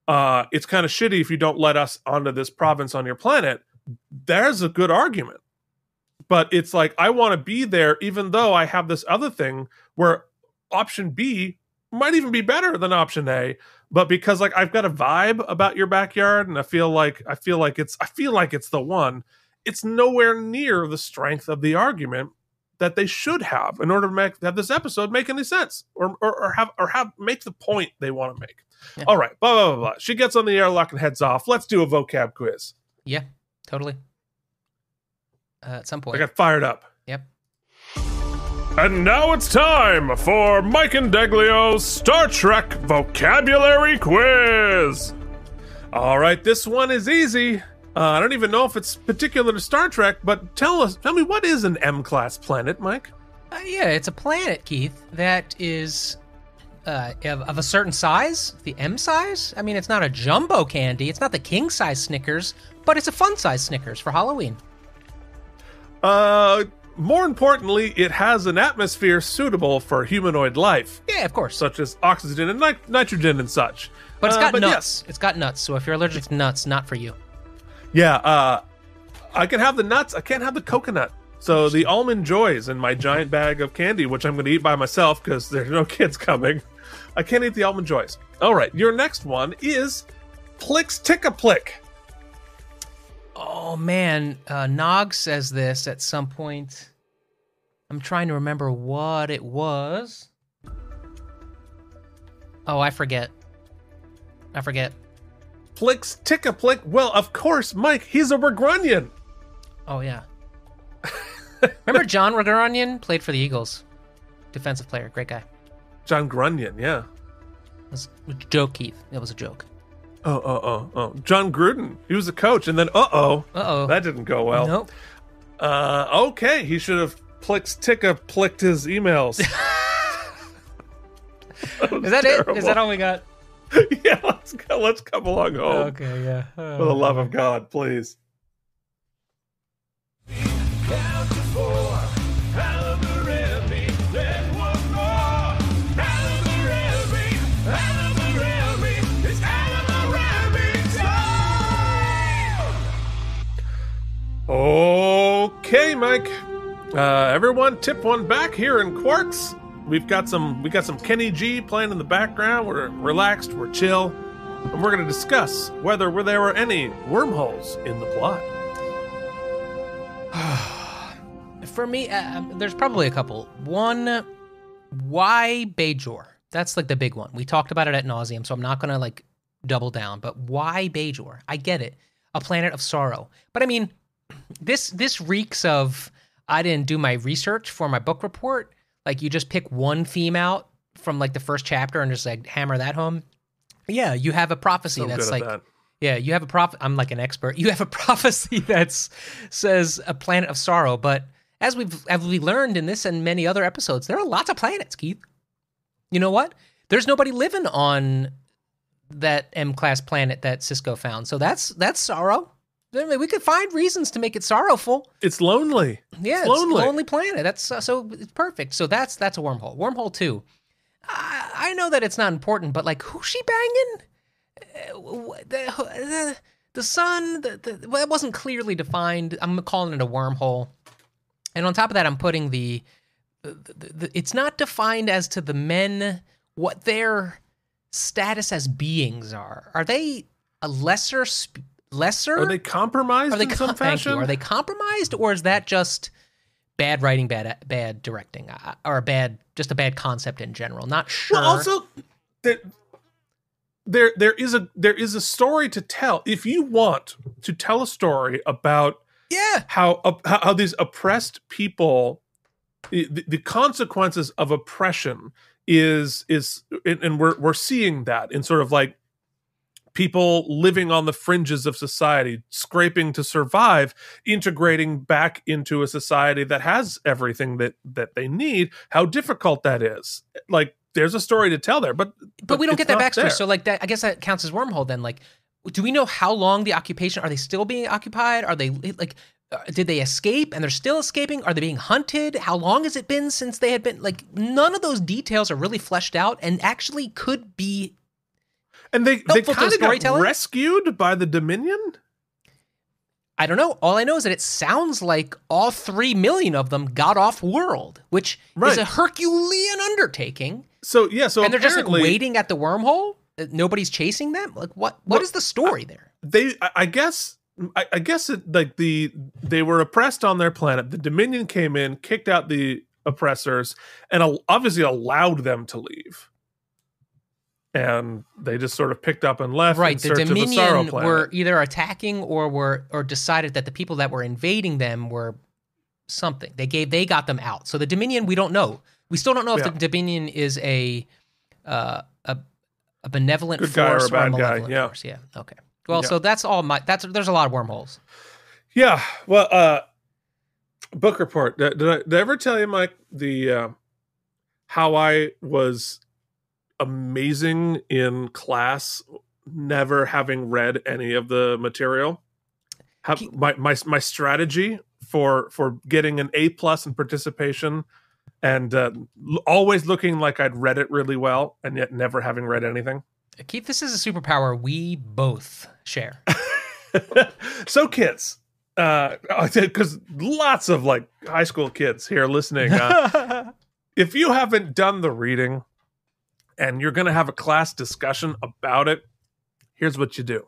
[SPEAKER 1] uh it's kind of shitty if you don't let us onto this province on your planet there's a good argument. But it's like I want to be there even though I have this other thing where option B might even be better than option A but because like I've got a vibe about your backyard and I feel like I feel like it's I feel like it's the one it's nowhere near the strength of the argument that they should have in order to make have this episode make any sense or or, or have or have make the point they want to make.
[SPEAKER 2] Yeah.
[SPEAKER 1] All right, blah, blah blah blah. She gets on the airlock and heads off. Let's do a vocab quiz.
[SPEAKER 2] Yeah, totally. Uh, at some point.
[SPEAKER 1] I got fired up.
[SPEAKER 2] Yep.
[SPEAKER 3] And now it's time for Mike and Deglio's Star Trek Vocabulary Quiz.
[SPEAKER 1] All right, this one is easy. Uh, I don't even know if it's particular to Star Trek, but tell us, tell me what is an M class planet, Mike?
[SPEAKER 2] Uh, yeah, it's a planet, Keith, that is uh, of, of a certain size, the M size. I mean, it's not a jumbo candy, it's not the king size Snickers, but it's a fun size Snickers for Halloween.
[SPEAKER 1] Uh, more importantly, it has an atmosphere suitable for humanoid life,
[SPEAKER 2] Yeah, of course.
[SPEAKER 1] such as oxygen and nit- nitrogen and such.
[SPEAKER 2] but it's
[SPEAKER 1] Uh,
[SPEAKER 2] got
[SPEAKER 1] but
[SPEAKER 2] nuts. It's got nuts. So if you're allergic to nuts, not for you.
[SPEAKER 1] Yeah, uh, I can have the nuts. I can't have the coconut. So the almond joys in my giant bag of candy, which I'm going to eat by myself because there's no kids coming. I can't eat the almond joys. All right, your next one is Plix Tick a Plick.
[SPEAKER 2] Oh man, uh, Nog says this at some point. I'm trying to remember what it was. Oh, I forget. I forget.
[SPEAKER 1] Plix tick a plick. Well, of course, Mike. He's a Bergrunian.
[SPEAKER 2] Oh yeah. Remember John Regranian played for the Eagles, defensive player, great guy.
[SPEAKER 1] John Grunion. Yeah.
[SPEAKER 2] It was a joke, Keith. It was a joke.
[SPEAKER 1] Oh, oh, oh, oh. Jon Gruden. He was a coach, and then uh oh,
[SPEAKER 2] Uh oh.
[SPEAKER 1] that didn't go well.
[SPEAKER 2] nope.
[SPEAKER 1] Uh, okay, he should have plicked ticka plicked his emails.
[SPEAKER 2] Is that it? Is that all we got?
[SPEAKER 1] yeah, let's go. Let's come along home.
[SPEAKER 2] Okay, yeah.
[SPEAKER 1] For the love of God, please. Okay, Mike. Uh, everyone, tip one back here in Quark's. We've got some. We got some Kenny G playing in the background. We're relaxed. We're chill, and we're going to discuss whether there were any wormholes in the plot.
[SPEAKER 2] For me, uh, there's probably a couple. One, why Bajor? That's like the big one. We talked about it at nauseum, so I'm not gonna like double down. But why Bajor? I get it, a planet of sorrow. But I mean, this this reeks of I didn't do my research for my book report. Like you just pick one theme out from like the first chapter and just like hammer that home. Yeah, you have a prophecy
[SPEAKER 1] So
[SPEAKER 2] that's like
[SPEAKER 1] that.
[SPEAKER 2] yeah, you have a prof. I'm like an expert. You have a prophecy that's says a planet of sorrow, but as we've as we learned in this and many other episodes, there are lots of planets, Keith. You know what? There's nobody living on that M class planet that Sisko found, so that's that's sorrow. We could find reasons to make it sorrowful.
[SPEAKER 1] It's lonely.
[SPEAKER 2] Yeah,
[SPEAKER 1] It's lonely.
[SPEAKER 2] a lonely planet. That's uh, so it's perfect. So that's that's a wormhole. Wormhole two. I, I know that it's not important, but like, who's she banging? Uh, The the, the sun. The, the well, it wasn't clearly defined. I'm calling it a wormhole. And on top of that, I'm putting the, the, the, the it's not defined as to the men what their status as beings are. Are they a lesser sp- lesser?
[SPEAKER 1] Are they compromised
[SPEAKER 2] Are they
[SPEAKER 1] in some
[SPEAKER 2] com-
[SPEAKER 1] fashion?
[SPEAKER 2] Are they compromised, or is that just bad writing, bad bad directing, uh, or a bad just a bad concept in general? Not sure.
[SPEAKER 1] Well, also there, there there is a there is a story to tell. If you want to tell a story about
[SPEAKER 2] yeah,
[SPEAKER 1] how uh, how, how these oppressed people, the, the consequences of oppression is is, and and we're we're seeing that in sort of like people living on the fringes of society, scraping to survive, integrating back into a society that has everything that that they need. How difficult that is. Like there's a story to tell there, but
[SPEAKER 2] but, we don't get that backstory.
[SPEAKER 1] there.
[SPEAKER 2] So like that, I guess that counts as wormhole. Then like, do we know how long the occupation? Are they still being occupied? Are they like? uh, Did they escape and they're still escaping? Are they being hunted? How long has it been since they had been like none of those details are really fleshed out and actually could be
[SPEAKER 1] and they they kind of got rescued by the Dominion.
[SPEAKER 2] I don't know. All I know is that it sounds like all three million of them got off world, which
[SPEAKER 1] Right.
[SPEAKER 2] is a Herculean undertaking.
[SPEAKER 1] So yeah, so
[SPEAKER 2] and they're just like waiting at the wormhole. Uh, Nobody's chasing them. Like what? What
[SPEAKER 1] Well,
[SPEAKER 2] is the story there?
[SPEAKER 1] they I, I guess I, I guess it like the they were oppressed on their planet. The Dominion came in, kicked out the oppressors, and obviously allowed them to leave. And they just sort of picked up and left. in
[SPEAKER 2] Right. The
[SPEAKER 1] search of a sorrow
[SPEAKER 2] Dominion
[SPEAKER 1] planet.
[SPEAKER 2] were either attacking or were or decided that the people that were invading them were something. They gave they got them out. So the Dominion, we don't know. We still don't know if
[SPEAKER 1] Yeah.
[SPEAKER 2] the Dominion is a uh, a a benevolent
[SPEAKER 1] Good guy or a
[SPEAKER 2] force or a,
[SPEAKER 1] bad guy,
[SPEAKER 2] malevolent
[SPEAKER 1] yeah.
[SPEAKER 2] force. Yeah. Okay. Well,
[SPEAKER 1] Yeah.
[SPEAKER 2] so that's all my that's there's a lot of wormholes.
[SPEAKER 1] Yeah. Well, uh book report. Did, did I did I ever tell you, Mike, the uh how I was amazing in class, never having read any of the material?
[SPEAKER 2] Keep-
[SPEAKER 1] my my my strategy for for getting an A plus in participation and uh, always looking like I'd read it really well and yet never having read anything.
[SPEAKER 2] Keith, this is a superpower we both share.
[SPEAKER 1] so kids uh because lots of like high school kids here listening uh, if you haven't done the reading and you're going to have a class discussion about it here's what you do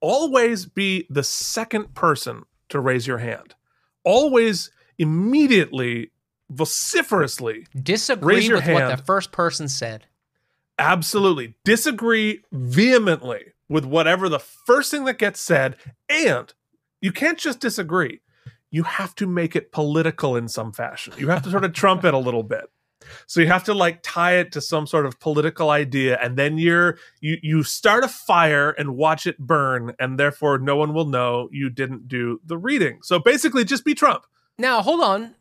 [SPEAKER 1] always be the second person to raise your hand always immediately vociferously
[SPEAKER 2] Disagree with what the first person said.
[SPEAKER 1] Absolutely. Disagree vehemently with whatever the first thing that gets said. And you can't just disagree. You have to make it political in some fashion. You have to sort of trump it a little bit. So you have to like tie it to some sort of political idea, and then you're you you start a fire and watch it burn, and therefore no one will know you didn't do the reading. So basically, just be Trump.
[SPEAKER 2] Now, hold on.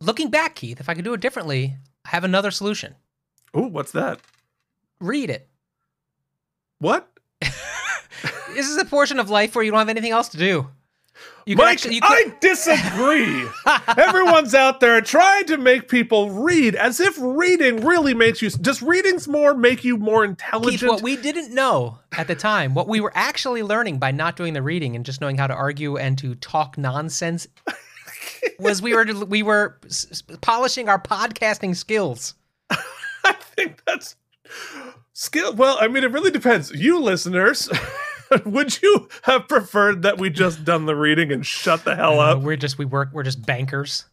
[SPEAKER 2] Looking back, Keith, if I could do it differently, I have another solution.
[SPEAKER 1] Ooh, what's that?
[SPEAKER 2] Read it.
[SPEAKER 1] What?
[SPEAKER 2] This is a portion of life where you don't have anything else to do. You
[SPEAKER 1] Mike,
[SPEAKER 2] actually,
[SPEAKER 1] I disagree. Everyone's out there trying to make people read as if reading really makes you. Does readings more make you more intelligent?
[SPEAKER 2] Keith, what we didn't know at the time, what we were actually learning by not doing the reading and just knowing how to argue and to talk nonsense, was we were we were polishing our podcasting skills.
[SPEAKER 1] I think that's skill. Well, I mean, it really depends. You listeners, would you have preferred that we just done the reading and shut the hell
[SPEAKER 2] Uh,
[SPEAKER 1] up?
[SPEAKER 2] we're just we work. We're just bankers.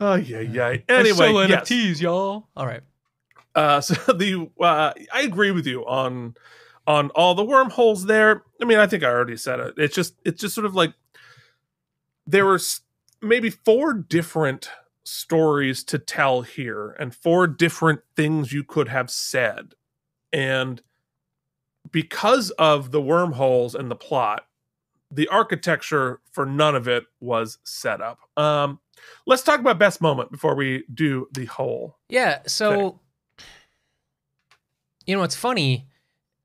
[SPEAKER 1] Oh yeah, yeah. Anyway, yes.
[SPEAKER 2] y'all. All right.
[SPEAKER 1] Uh, so the uh, I agree with you on on all the wormholes there. I mean, I think I already said it. It's just it's just sort of like there were maybe four different stories to tell here and four different things you could have said. And because of the wormholes and the plot, the architecture for none of it was set up. Um, let's talk about best moment before we do the whole.
[SPEAKER 2] Yeah. So, you know, it's funny.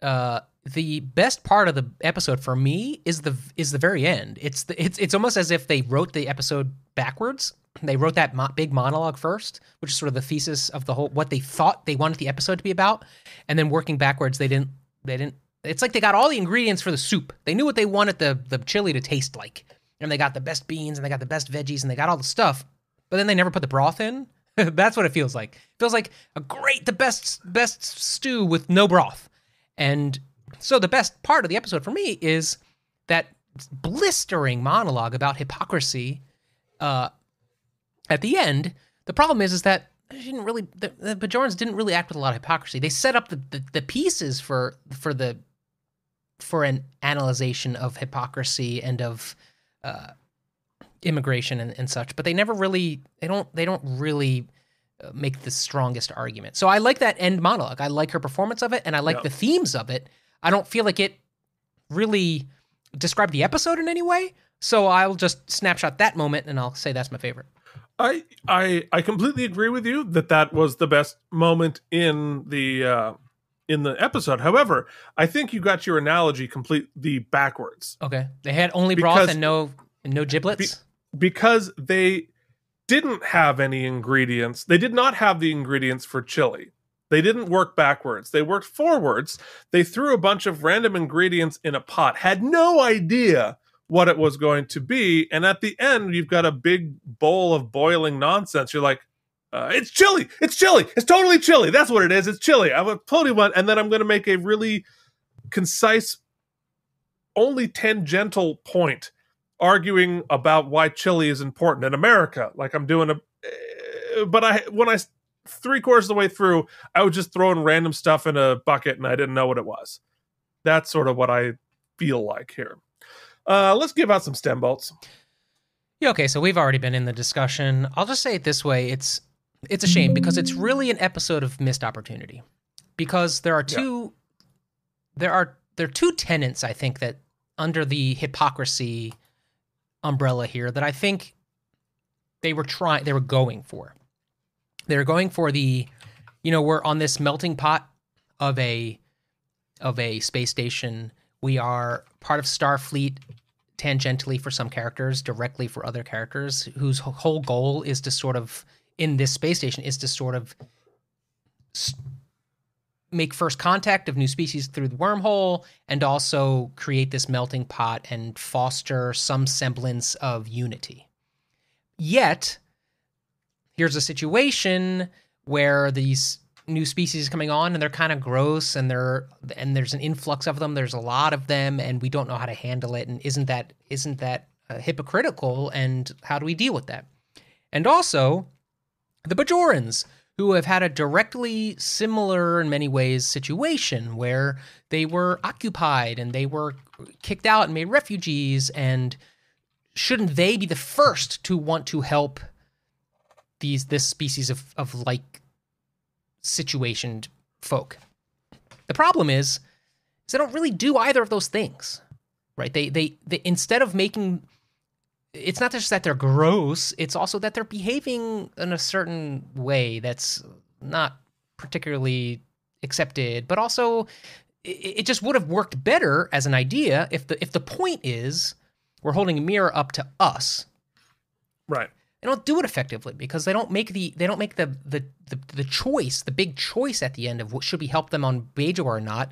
[SPEAKER 2] Uh, the best part of the episode for me is the is the very end. It's the it's it's almost as if they wrote the episode backwards. They wrote that mo- big monologue first, which is sort of the thesis of the whole what they thought they wanted the episode to be about, and then working backwards, they didn't they didn't. It's like they got all the ingredients for the soup. They knew what they wanted the the chili to taste like, and they got the best beans and they got the best veggies and they got all the stuff, but then they never put the broth in. That's what it feels like. It feels like a great, the best, best stew with no broth. And so the best part of the episode for me is that blistering monologue about hypocrisy. Uh, at the end, the problem is, is that they didn't really the, the Bajorans didn't really act with a lot of hypocrisy. They set up the, the, the pieces for for the for an analyzation of hypocrisy and of uh, immigration and, and such, but they never really they don't they don't really uh, make the strongest argument. So I like that end monologue. I like her performance of it, and I like
[SPEAKER 1] Yeah.
[SPEAKER 2] the themes of it. I don't feel like it really described the episode in any way. So I'll just snapshot that moment, and I'll say that's my favorite.
[SPEAKER 1] I I I completely agree with you that that was the best moment in the uh, in the episode. However, I think you got your analogy completely backwards
[SPEAKER 2] Okay, they had only broth
[SPEAKER 1] Because-
[SPEAKER 2] and no and no giblets.
[SPEAKER 1] because they didn't have any ingredients. They did not have the ingredients for chili. They didn't work backwards. They worked forwards. They threw a bunch of random ingredients in a pot. Had no idea what it was going to be, and at the end, you've got a big bowl of boiling nonsense. You're like, uh, "It's chili! It's chili! It's totally chili! That's what it is! It's chili!" I would totally want, and then I'm going to make a really concise, only tangential point arguing about why chili is important in America. Like I'm doing a, eh, but I when I three quarters of the way through, I was just throwing random stuff in a bucket and I didn't know what it was. That's sort of what I feel like here. Uh, let's give out some stem bolts.
[SPEAKER 2] Yeah, okay, so we've already been in the discussion. I'll just say it this way: it's it's a shame because it's really an episode of missed opportunity. Because there are
[SPEAKER 1] Yeah.
[SPEAKER 2] two there are there are two tenets I think that under the hypocrisy umbrella here that I think they were trying they were going for. They were going for the you know, we're on this melting pot of a of a space station. We are part of Starfleet tangentially for some characters, directly for other characters, whose whole goal is to sort of in this space station is to sort of make first contact of new species through the wormhole and also create this melting pot and foster some semblance of unity. Yet, here's a situation where these new species coming on and they're kind of gross and they're and there's an influx of them there's a lot of them and we don't know how to handle it and isn't that isn't that uh, hypocritical and how do we deal with that and also the bajorans who have had a directly similar, in many ways, situation where they were occupied and they were kicked out and made refugees. And shouldn't they be the first to want to help these this species of of like situationed folk? The problem is, is they don't really do either of those things, right? They they, they instead of making it's not just that they're gross, it's also that they're behaving in a certain way that's not particularly accepted, but also it, it just would have worked better as an idea if the if the point is we're holding a mirror up to us.
[SPEAKER 1] Right.
[SPEAKER 2] They don't do it effectively because they don't make the they don't make the the the, the choice, the big choice at the end of what should we help them on Bajor or not,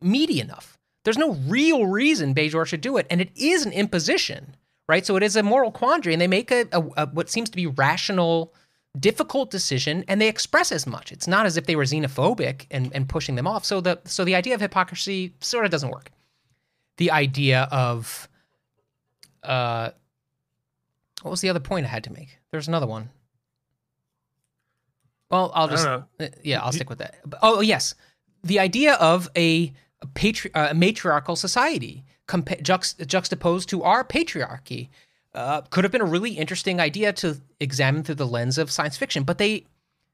[SPEAKER 2] meaty enough. There's no real reason Bajor should do it, and it is an imposition right? So it is a moral quandary, and they make a, a, a, what seems to be rational, difficult decision, and they express as much. It's not as if they were xenophobic and, and pushing them off. So the so the idea of hypocrisy sort of doesn't work. The idea of uh, what was the other point I had to make? There's another one. Well, I'll just uh, yeah, I'll stick with that. Oh yes, the idea of a, a, patri- uh, matriarchal society compa- juxt- juxtaposed to our patriarchy uh, could have been a really interesting idea to examine through the lens of science fiction, but they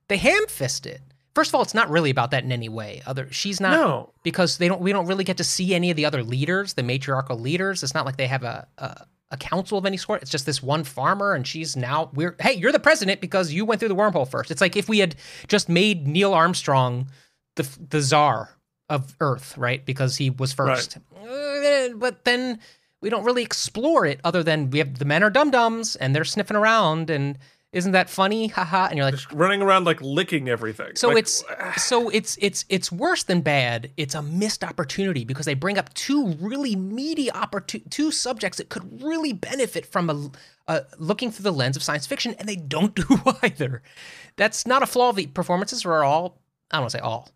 [SPEAKER 2] they ham-fist it. First of all, it's not really about that in any way. Other she's not
[SPEAKER 1] No.
[SPEAKER 2] because they don't we don't really get to see any of the other leaders, the matriarchal leaders. It's not like they have a, a a council of any sort. It's just this one farmer, and she's now we're hey, you're the president because you went through the wormhole first. It's like if we had just made Neil Armstrong the the czar of Earth, right? Because he was first. Uh, but then we don't really explore it other than we have the men are dum dums and they're sniffing around and isn't that funny? Haha. And you're like,
[SPEAKER 1] Running around like licking everything.
[SPEAKER 2] so
[SPEAKER 1] Like,
[SPEAKER 2] it's so it's it's it's worse than bad. It's a missed opportunity because they bring up two really meaty opportu- two subjects that could really benefit from a, a looking through the lens of science fiction, and they don't do either. That's not a flaw. of The performances are all I don't want to say all.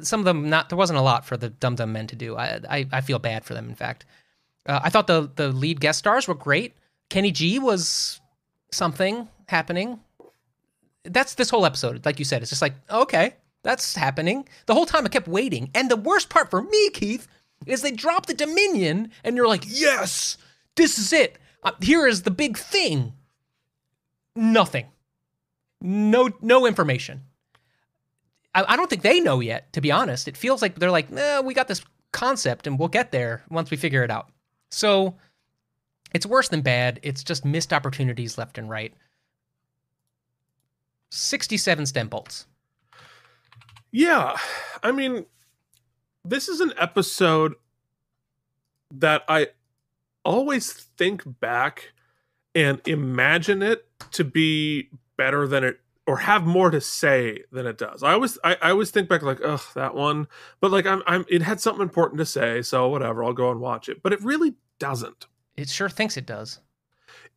[SPEAKER 2] Some of them not. There wasn't a lot for the Dumb Dumb men to do. I I, I feel bad for them. In fact, uh, I thought the the lead guest stars were great. Kenny G was something happening that's this whole episode. Like you said, it's just like, okay, that's happening. The whole time I kept waiting. And the worst part for me, Keith, is they drop the Dominion and you're like, yes, this is it. Uh, here is the big thing. Nothing. No, no information. I, I don't think they know yet, to be honest. It feels like they're like, we got this concept and we'll get there once we figure it out. So it's worse than bad. It's just missed opportunities left and right. 67 stem bolts.
[SPEAKER 1] Yeah. I mean, this is an episode that I always think back and imagine it to be better than it or have more to say than it does. I always I, I always think back like, ugh, that one. But like I'm I'm it had something important to say, so whatever, I'll go and watch it. But it really doesn't.
[SPEAKER 2] It sure thinks it does.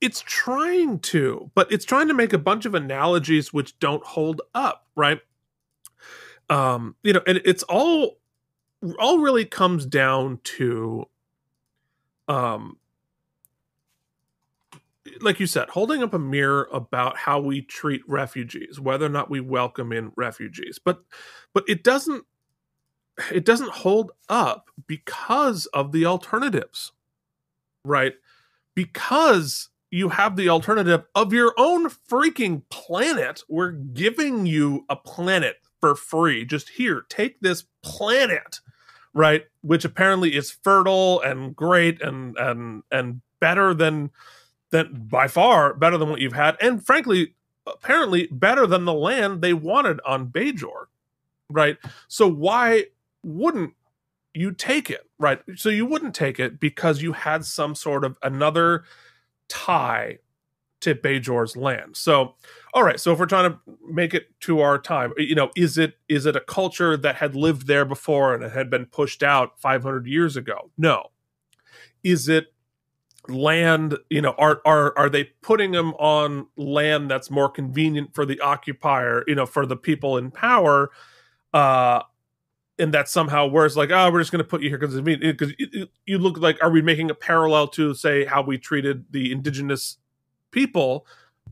[SPEAKER 1] It's trying to, but it's trying to make a bunch of analogies which don't hold up, right? Um, you know, and it's all all really comes down to um like you said, holding up a mirror about how we treat refugees, whether or not we welcome in refugees. But but it doesn't it doesn't hold up because of the alternatives. Right? Because you have the alternative of your own freaking planet. We're giving you a planet for free. Just here, take this planet, right? Which apparently is fertile and great and and and better than than by far better than what you've had, and frankly, apparently better than the land they wanted on Bajor, right? So why wouldn't you take it, right? So you wouldn't take it because you had some sort of another tie to Bajor's land. So, all right. So if we're trying to make it to our time, you know, is it is it a culture that had lived there before and it had been pushed out 500 years ago? No. Is it land? You know, are are are they putting them on land that's more convenient for the occupier? You know, for the people in power? Uh, and that somehow it's like, oh, we're just going to put you here because because you look like, are we making a parallel to say how we treated the indigenous people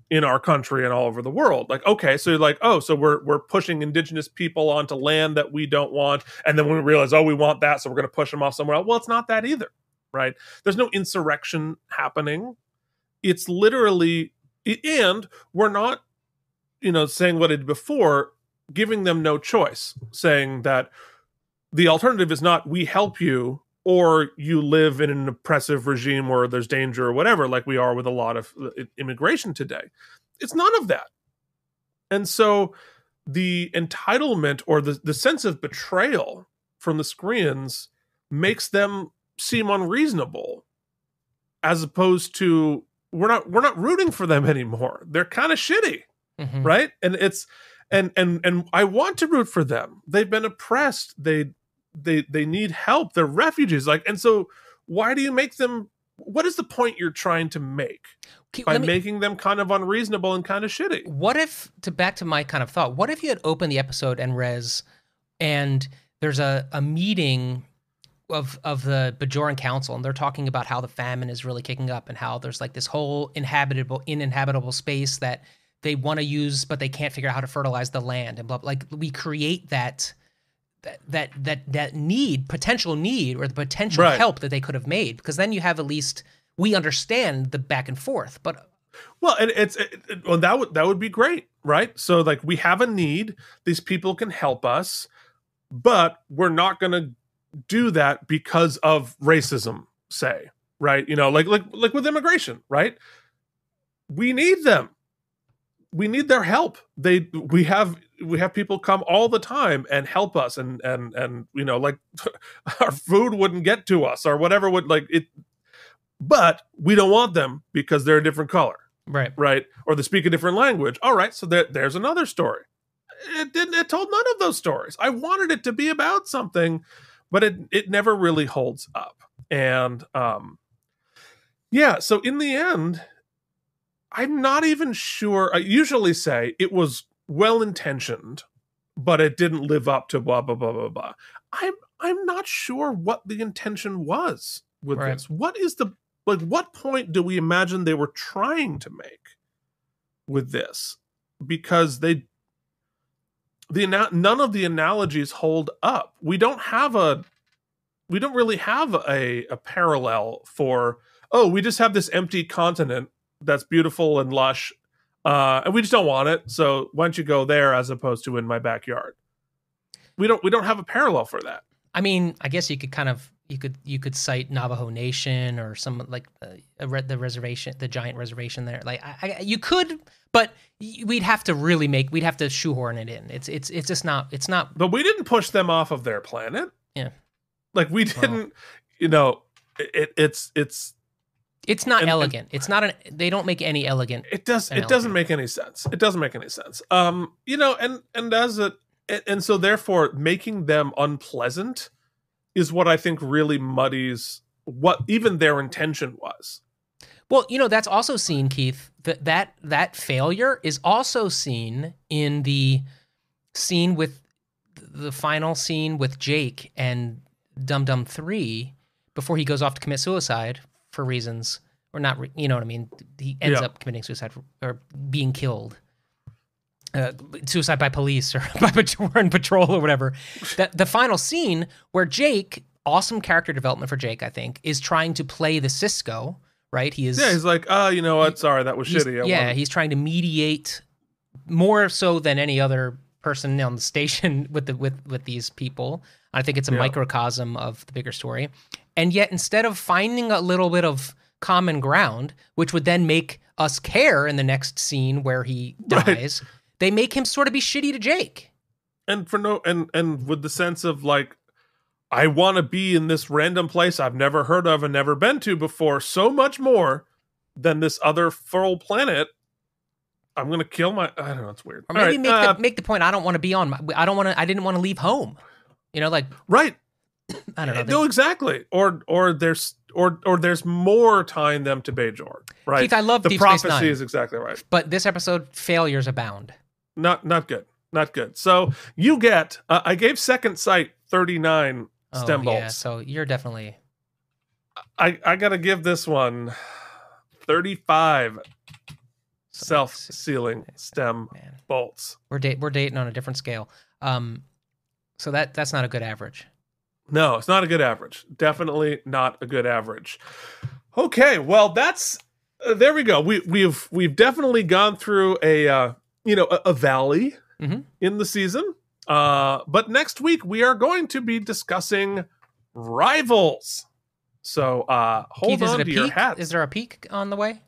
[SPEAKER 1] in our country and all over the world. Like, okay, so you're like, oh, so we're we're pushing indigenous people onto land that we don't want, and then when we realize, oh, we want that, so we're going to push them off somewhere else. Well, it's not that either, right? There's no insurrection happening. It's literally, and we're not, you know, saying what it did before, giving them no choice, saying that the alternative is not we help you or you live in an oppressive regime where there's danger or whatever, like we are with a lot of uh, immigration today. It's none of that. And so the entitlement or the, the sense of betrayal from the Skrreeans makes them seem unreasonable as opposed to we're not we're not rooting for them anymore. They're kind of shitty
[SPEAKER 2] Mhm.
[SPEAKER 1] right and it's and and and i want to root for them. They've been oppressed. They they they need help. They're refugees. Like and so why do you make them what is the point you're trying to make
[SPEAKER 2] Okay,
[SPEAKER 1] by
[SPEAKER 2] me-
[SPEAKER 1] making them kind of unreasonable and kind of shitty?
[SPEAKER 2] What if to back to my kind of thought? What if you had opened the episode and res, and there's a, a meeting of of the Bajoran Council, and they're talking about how the famine is really kicking up, and how there's like this whole inhabitable uninhabitable space that they want to use, but they can't figure out how to fertilize the land, and blah. blah. Like we create that. That, that that need potential need or the potential
[SPEAKER 1] Right.
[SPEAKER 2] help that they could have made because then you have at least we understand the back and forth but
[SPEAKER 1] well and it's it, it- well that would that would be great right so like we have a need these people can help us but we're not going to do that because of racism say right you know like like like with immigration right we need them we need their help they we have we have people come all the time and help us and and and you know like our food wouldn't get to us or whatever would like it but we don't want them because they're a different color
[SPEAKER 2] right
[SPEAKER 1] right? Or they speak a different language. All right, so there, there's another story. It didn't. It told none of those stories. I wanted it to be about something, but it it never really holds up. And um, yeah. So in the end, I'm not even sure. I usually say it was well intentioned, but it didn't live up to blah blah blah blah blah. I'm I'm not sure what the intention was with
[SPEAKER 2] Right.
[SPEAKER 1] this. What is the like? What point do we imagine they were trying to make with this? Because they the none of the analogies hold up. We don't have a we don't really have a a parallel for oh we just have this empty continent that's beautiful and lush uh, and we just don't want it so why don't you go there as opposed to in my backyard we don't we don't have a parallel for that
[SPEAKER 2] I mean, I guess you could kind of you could you could cite Navajo Nation or some like uh, the reservation, the giant reservation there. Like I, I, you could, but we'd have to really make we'd have to shoehorn it in. It's it's it's just not it's not
[SPEAKER 1] but we didn't push them off of their planet
[SPEAKER 2] Yeah.
[SPEAKER 1] like we didn't you know it, it's it's
[SPEAKER 2] it's not
[SPEAKER 1] And- and-
[SPEAKER 2] elegant. it's not an they don't make any elegant.
[SPEAKER 1] it does it doesn't make any sense it doesn't make any sense um you know and and as a and- and so therefore making them unpleasant is what i think really muddies what even their intention was
[SPEAKER 2] Well, you know that's also seen, Keith. That that that failure is also seen in the scene with the final scene with Jake and Dum Dum Three before he goes off to commit suicide for reasons or not. re- You know what I mean? He ends
[SPEAKER 1] Yeah.
[SPEAKER 2] up committing suicide for, or being killed. Uh, suicide by police or by patrol or whatever. That the final scene where Jake, awesome character development for Jake, I think, is trying to play the Sisko. Right? He is
[SPEAKER 1] yeah he's like oh you know what sorry that was shitty I
[SPEAKER 2] yeah, he's trying to mediate more so than any other person on the station with the with with these people. I think it's a
[SPEAKER 1] Yeah.
[SPEAKER 2] microcosm of the bigger story. And yet instead of finding a little bit of common ground, which would then make us care in the next scene where he
[SPEAKER 1] Right.
[SPEAKER 2] dies, they make him sort of be shitty to Jake.
[SPEAKER 1] and for no and and with the sense of like i want to be in this random place i've never heard of and never been to before so much more than this other full planet i'm gonna kill my i don't know it's weird
[SPEAKER 2] Or maybe
[SPEAKER 1] right,
[SPEAKER 2] make
[SPEAKER 1] uh,
[SPEAKER 2] the make the point I don't want to be on my I don't want to I didn't want to leave home. You know, like
[SPEAKER 1] right
[SPEAKER 2] I don't know.
[SPEAKER 1] no exactly or or there's or or there's more tying them to Bajor, right
[SPEAKER 2] Keith, I love
[SPEAKER 1] the
[SPEAKER 2] Deep
[SPEAKER 1] prophecy
[SPEAKER 2] Nine.
[SPEAKER 1] is exactly right
[SPEAKER 2] but this episode failures abound.
[SPEAKER 1] not not good not good so you get uh, i gave second sight 39
[SPEAKER 2] Oh,
[SPEAKER 1] stem
[SPEAKER 2] yeah,
[SPEAKER 1] bolts
[SPEAKER 2] so you're definitely
[SPEAKER 1] I I gotta give this one 35 self-sealing stem
[SPEAKER 2] Man,
[SPEAKER 1] bolts.
[SPEAKER 2] we're date we're dating on a different scale. Um, so that that's not a good average.
[SPEAKER 1] No, it's not a good average. Definitely not a good average. Okay, well that's uh, there we go. We we've we've definitely gone through a uh, you know a, a valley
[SPEAKER 2] Mhm.
[SPEAKER 1] in the season. Uh, but next week we are going to be discussing rivals. So uh, hold
[SPEAKER 2] Keith,
[SPEAKER 1] on to your
[SPEAKER 2] peak?
[SPEAKER 1] hats.
[SPEAKER 2] Is there a peak on the way?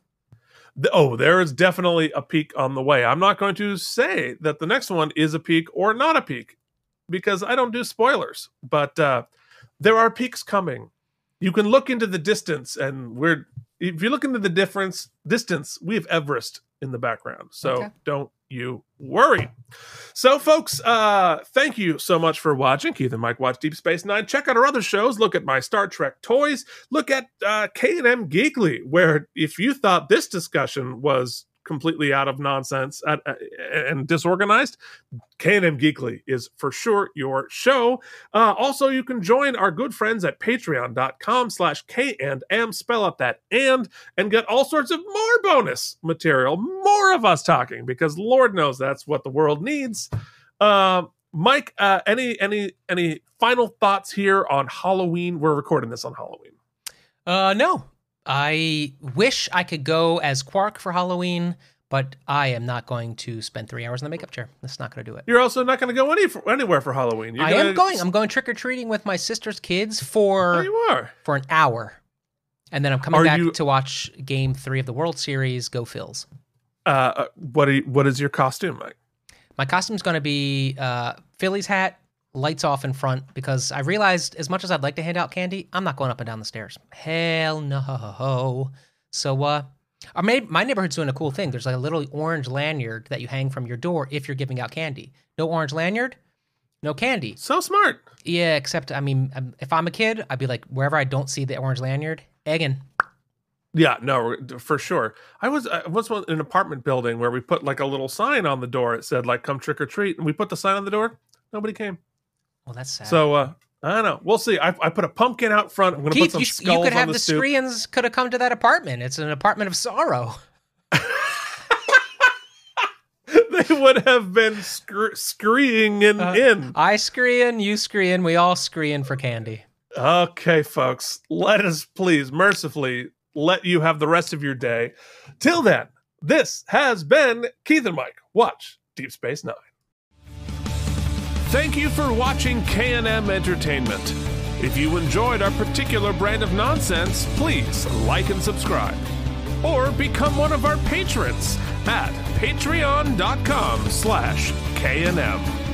[SPEAKER 1] Oh, there is definitely a peak on the way. I'm not going to say that the next one is a peak or not a peak because I don't do spoilers, but uh, there are peaks coming. You can look into the distance, and we're if you look into the difference distance, we have Everest in the background. So
[SPEAKER 2] Okay.
[SPEAKER 1] don't you worry. So, folks, uh, thank you so much for watching. Keith and Mike watch Deep Space Nine. Check out our other shows. Look at my Star Trek toys. Look at uh, K&M Geekly, where if you thought this discussion was completely out of nonsense and, and disorganized, K&M Geekly is for sure your show. Uh, also, you can join our good friends at patreon.com slash K and M, spell out that and, and get all sorts of more bonus material, more of us talking, because Lord knows that's what the world needs. Um, Mike, uh, any any any final thoughts here on Halloween? We're recording this on Halloween.
[SPEAKER 2] Uh, no. I wish I could go as Quark for Halloween, but I am not going to spend three hours in the makeup chair. That's not going to do it.
[SPEAKER 1] You're also not going to go any anywhere for Halloween. You're
[SPEAKER 2] I
[SPEAKER 1] gonna-
[SPEAKER 2] am going. I'm going trick or treating with my sister's kids
[SPEAKER 1] Oh,
[SPEAKER 2] for
[SPEAKER 1] you are.
[SPEAKER 2] for an hour, and then I'm coming
[SPEAKER 1] Are
[SPEAKER 2] back
[SPEAKER 1] you-
[SPEAKER 2] to watch Game Three of the World Series. Go Phils.
[SPEAKER 1] Uh, Uh, what are you, what is your costume, Mike?
[SPEAKER 2] My costume's going to be uh, Phillies hat, lights off in front, because I realized as much as I'd like to hand out candy, I'm not going up and down the stairs. Hell no. So, uh, I made, my neighborhood's doing a cool thing. There's like a little orange lanyard that you hang from your door if you're giving out candy. No orange lanyard, no candy.
[SPEAKER 1] So smart.
[SPEAKER 2] Yeah, except I mean, um, if I'm a kid, I'd be like wherever I don't see the orange lanyard, egging.
[SPEAKER 1] Yeah, no, for sure. I was I was in an apartment building where we put like a little sign on the door. It said like "Come trick or treat," and we put the sign on the door. Nobody came.
[SPEAKER 2] Well, that's sad.
[SPEAKER 1] So uh, I don't know. We'll see. I, I put a pumpkin out front. I'm going to put some
[SPEAKER 2] you,
[SPEAKER 1] skulls
[SPEAKER 2] you could
[SPEAKER 1] on
[SPEAKER 2] have
[SPEAKER 1] the,
[SPEAKER 2] the. Skrreeans could have come to that apartment. It's an apartment of sorrow.
[SPEAKER 1] they would have been scr- screeing in
[SPEAKER 2] Uh,
[SPEAKER 1] in.
[SPEAKER 2] I screen, you screen, we all screen for candy.
[SPEAKER 1] Okay, folks, let us please mercifully let you have the rest of your day. Till then, this has been Keith and Mike. Watch Deep Space Nine. Thank you for watching K&M Entertainment. If you enjoyed our particular brand of nonsense, please like and subscribe. Or become one of our patrons at patreon.com slash K&M.